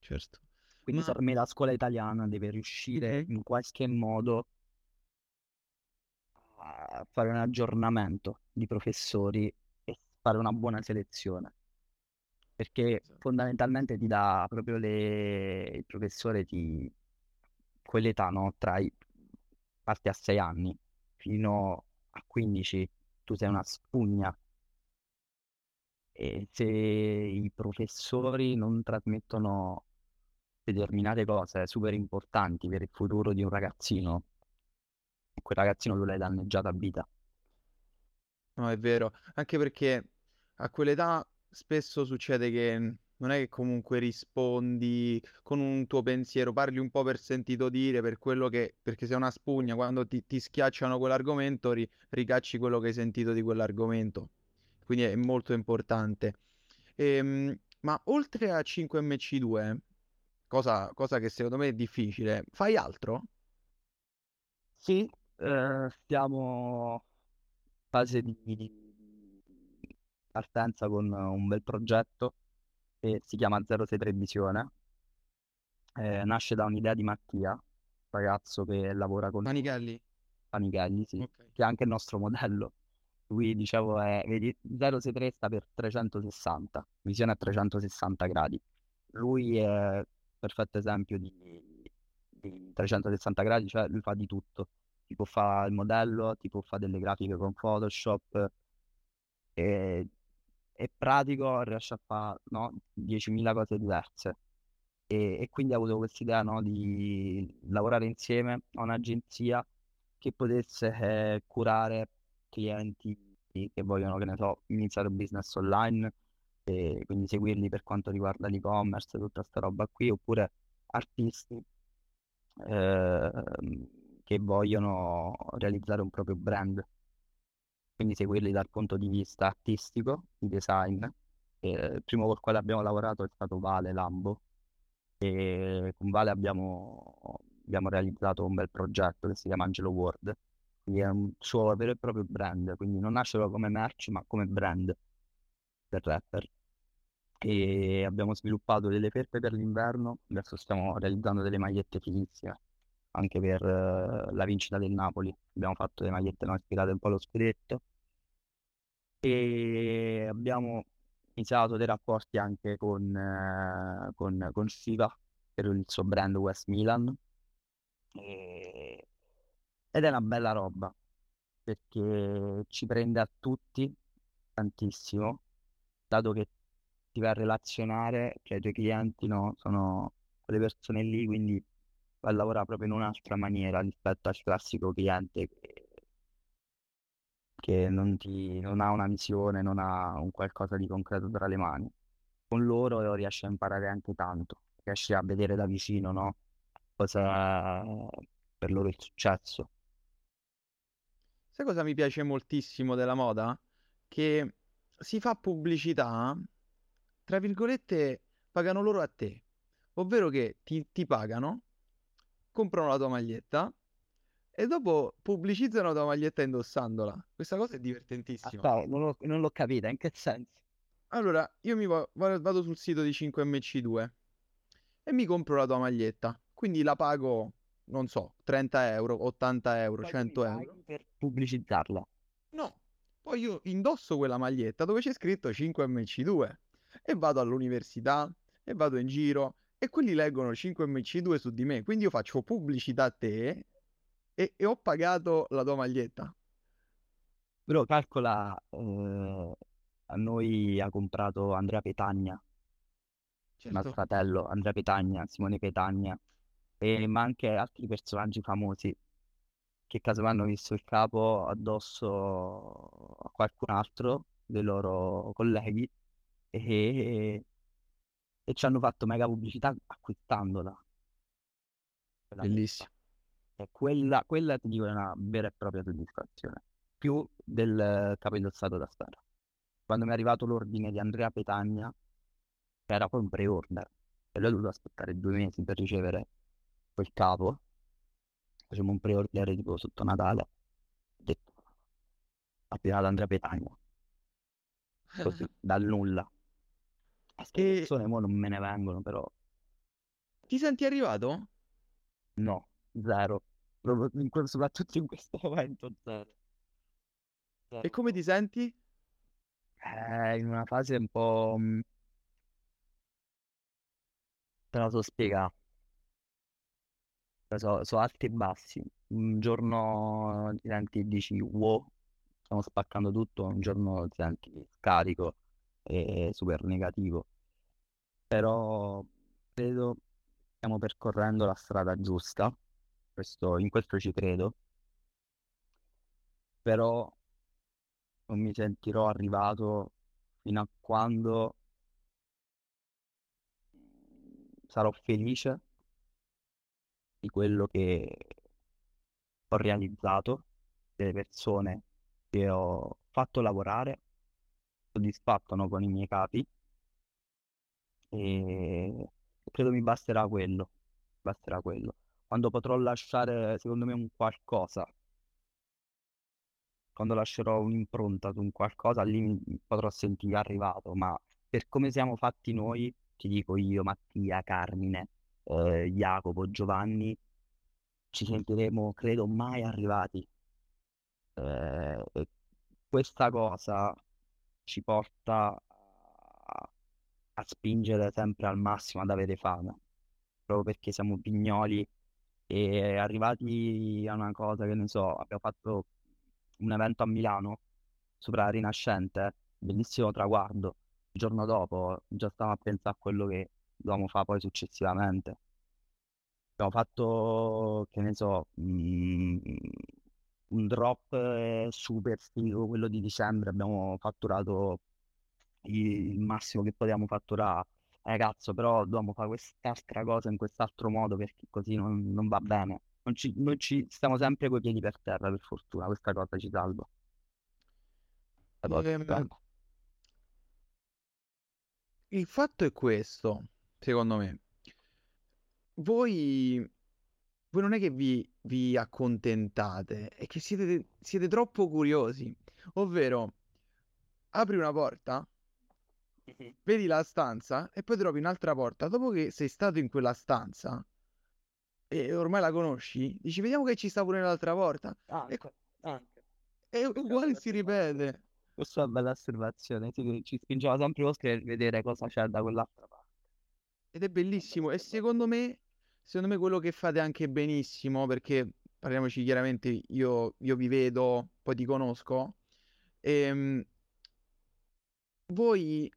Certo. Quindi Ma secondo me la scuola italiana deve riuscire Mhm. in qualche modo a fare un aggiornamento di professori e fare una buona selezione, perché Esatto. fondamentalmente ti dà proprio le... il professore ti... quell'età, no? Tra i... parti a 6 anni fino a 15 tu sei una spugna e se i professori non trasmettono determinate cose super importanti per il futuro di un ragazzino, quel ragazzino tu l'hai danneggiato a vita. No, è vero, anche perché a quell'età spesso succede che non è che comunque rispondi con un tuo pensiero, parli un po' per sentito dire, per quello che, perché sei una spugna, quando ti, ti schiacciano quell'argomento ri- ricacci quello che hai sentito di quell'argomento, quindi è molto importante. Ehm, ma oltre a 5MC2, cosa, cosa che secondo me è difficile, fai altro? Sì, eh, stiamo in fase di partenza con un bel progetto che si chiama 063 Visione. Eh, nasce da un'idea di Mattia, ragazzo che lavora con Panichelli? Panichelli, sì, Ok. che è anche il nostro modello. Lui, dicevo, è, vedi, 063 sta per 360, visione a 360 gradi. Lui è perfetto esempio di, di 360 gradi, cioè lui fa di tutto. Ti può fare il modello, ti può fare delle grafiche con Photoshop, e è pratico, riesce a fare, no, 10.000 cose diverse. E, e quindi ho avuto questa idea, no, di lavorare insieme a un'agenzia che potesse eh, curare clienti che vogliono, che ne so, iniziare un business online e quindi seguirli per quanto riguarda l'e-commerce, tutta sta roba qui, oppure artisti ehm, che vogliono realizzare un proprio brand, quindi seguirli dal punto di vista artistico, di design. E il primo col quale abbiamo lavorato è stato Vale Lambo e con Vale abbiamo, abbiamo realizzato un bel progetto che si chiama Angelo World, quindi è un suo vero e proprio brand, quindi non nasce proprio come merch ma come brand del rapper. E abbiamo sviluppato delle felpe per l'inverno, adesso stiamo realizzando delle magliette fighissime anche per eh, la vincita del Napoli. Abbiamo fatto le magliette no, ispirate un po' allo scudetto e abbiamo iniziato dei rapporti anche con, eh, con, con Siva per il suo brand West Milan. E- ed è una bella roba perché ci prende a tutti tantissimo, dato che ti vai a relazionare, cioè i tuoi clienti no, sono quelle persone lì, quindi vai a lavorare proprio in un'altra maniera rispetto al classico cliente che, che non ti, non ha una visione, non ha un qualcosa di concreto tra le mani. Con loro riesci a imparare anche tanto, riesci a vedere da vicino, no? Cosa per loro è successo. Sai cosa mi piace moltissimo della moda? Che si fa pubblicità, tra virgolette, pagano loro a te. Ovvero che ti, ti pagano, comprano la tua maglietta e dopo pubblicizzano la tua maglietta indossandola. Questa cosa è divertentissima. Aspetta, non l'ho non l'ho capita, in che senso? Allora, io mi va- va- vado sul sito di 5MC2 e mi compro la tua maglietta. Quindi la pago, non so, 30 euro, 80 euro, Poi tu mi 100 paghi euro. per pubblicizzarla. No, poi io indosso quella maglietta dove c'è scritto 5MC2 e vado all'università e vado in giro e quelli leggono 5MC2 su di me, quindi io faccio pubblicità a te e, e ho pagato la tua maglietta. Però calcola, eh, a noi ha comprato Andrea Petagna, mio Certo. fratello Andrea Petagna, Simone Petagna, e, ma anche altri personaggi famosi che casomai hanno visto il capo addosso a qualcun altro dei loro colleghi e, e ci hanno fatto mega pubblicità acquistandola. Bellissimo. E quella, quella ti dico è una vera e propria soddisfazione, più del Stato da Sfera. Quando mi è arrivato l'ordine di Andrea Petagna, che era poi un pre-order, e lui ha dovuto aspettare due mesi per ricevere quel capo, facciamo un pre-order tipo sotto Natale, ho detto, abbinato Andrea Petagna, così, [LAUGHS] dal nulla. Queste E persone mo non me ne vengono, però Ti senti arrivato? No, zero. In que- soprattutto in questo [LAUGHS] momento, zero. Zero E come ti senti? Eh, in una fase un po'... mm, te la so spiegare. So, so alti e bassi. Un giorno ti senti e dici wow, stiamo spaccando tutto, un giorno ti senti scarico e super negativo. Però credo stiamo percorrendo la strada giusta, questo- in questo ci credo, però non mi sentirò arrivato fino a quando sarò felice di quello che ho realizzato, delle persone che ho fatto lavorare, soddisfatto no, con i miei capi e credo mi basterà quello, basterà quello. Quando potrò lasciare, secondo me, un qualcosa, quando lascerò un'impronta su un qualcosa, lì potrò sentire arrivato, ma per come siamo fatti noi, ti dico io, Mattia, Carmine, eh, Jacopo, Giovanni, ci sentiremo, credo, mai arrivati. Eh, questa cosa ci porta a, a spingere sempre al massimo, ad avere fame, proprio perché siamo pignoli e arrivati a una cosa che ne so, abbiamo fatto un evento a Milano sopra la Rinascente, bellissimo traguardo. Il giorno dopo già stavamo a pensare a quello che dovevamo fare poi successivamente. Abbiamo fatto, che ne so, mm, un drop super figo, quello di dicembre, abbiamo fatturato il massimo che potevamo fatturare. Eh cazzo, però dobbiamo fare quest'altra cosa in quest'altro modo perché così non, non va bene. Non ci, non ci stiamo sempre coi piedi per terra, per fortuna, questa cosa ci salva. Ehm. Il fatto è questo, secondo me. Voi, voi non è che vi, vi accontentate, è che siete, siete troppo curiosi. Ovvero, apri una porta, vedi la stanza e poi trovi un'altra porta. Dopo che sei stato in quella stanza e ormai la conosci, dici vediamo che ci sta pure nell'altra porta. E, Anche, anche. e uguale si ripete. Questa è una bella osservazione, ci spingeva sempre oltre a vedere cosa c'è da quell'altra parte. Ed è bellissimo. E secondo me, secondo me quello che fate anche benissimo, perché parliamoci chiaramente, io, io vi vedo, poi ti conosco, ehm, voi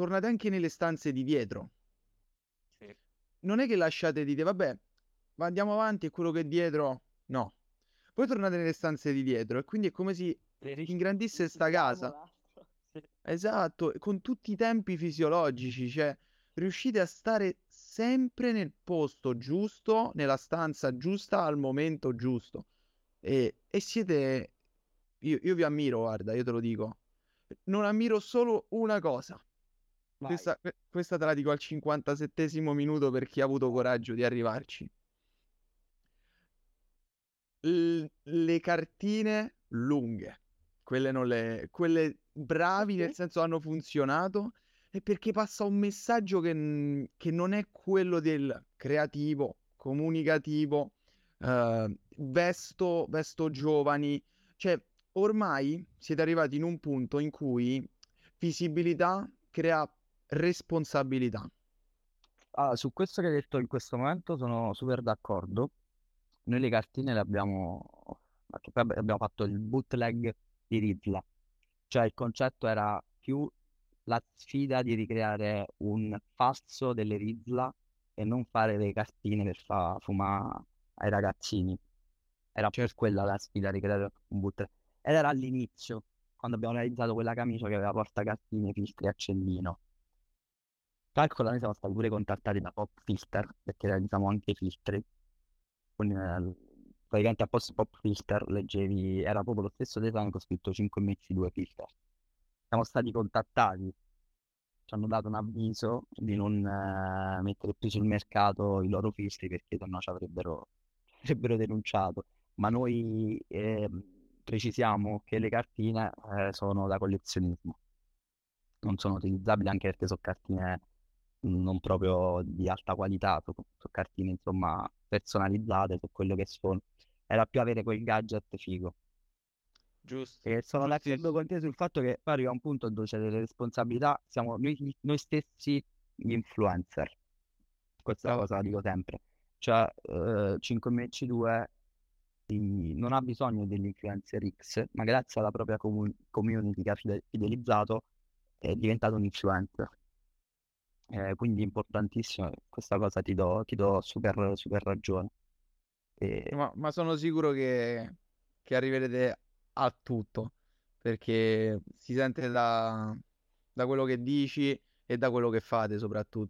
tornate anche nelle stanze di dietro. Sì. Non è che lasciate dite, vabbè, ma andiamo avanti e quello che è dietro, no. Voi tornate nelle stanze di dietro e quindi è come se ingrandisse sta casa. Esatto, con tutti i tempi fisiologici, cioè riuscite a stare sempre nel posto giusto, nella stanza giusta, al momento giusto. E, e siete... Io, io vi ammiro, guarda, io te lo dico. Non ammiro solo una cosa. Questa, que- questa te la dico al 57esimo minuto per chi ha avuto coraggio di arrivarci. L- le cartine lunghe, quelle non le... quelle bravi nel Ok. senso hanno funzionato è perché passa un messaggio che, che non è quello del creativo, comunicativo, eh, vesto, vesto giovani, cioè ormai siete arrivati in un punto in cui visibilità crea responsabilità. Allora, su questo che hai detto in questo momento sono super d'accordo. Noi le cartine le abbiamo, abbiamo fatto il bootleg di Rizla, cioè il concetto era più la sfida di ricreare un falso delle Rizla e non fare le cartine per far fumare ai ragazzini. Era Certo. quella la sfida di creare un bootleg. Ed era all'inizio, quando abbiamo realizzato quella camicia che aveva portacartine, filtri e accendino. Calcola, noi siamo stati pure contattati da Pop Filter perché realizziamo anche filtri. Con, eh, praticamente a posto Pop Filter leggevi, era proprio lo stesso design con scritto 5 mezzi 2 filter. Siamo stati contattati, ci hanno dato un avviso di non eh, mettere più sul mercato i loro filtri perché sennò ci avrebbero, ci avrebbero denunciato. Ma noi ehm, precisiamo che le cartine eh, sono da collezionismo, non sono utilizzabili anche perché sono cartine non proprio di alta qualità, su, su cartine insomma personalizzate, su quello che sono. Era più avere quel gadget figo. Giusto. E sono d'accordo con te sul fatto che poi arriva un punto dove c'è delle responsabilità, siamo noi, noi stessi gli influencer. Questa Bravo. cosa la dico sempre. Cioè, eh, 5MC2 di- non ha bisogno degli influencer X, ma grazie alla propria comu- community che ha fide- fidelizzato è diventato un influencer. Eh, quindi importantissimo, questa cosa ti do, ti do super, super ragione. E- Ma, ma sono sicuro che, che arriverete a tutto, perché si sente da, da quello che dici e da quello che fate soprattutto.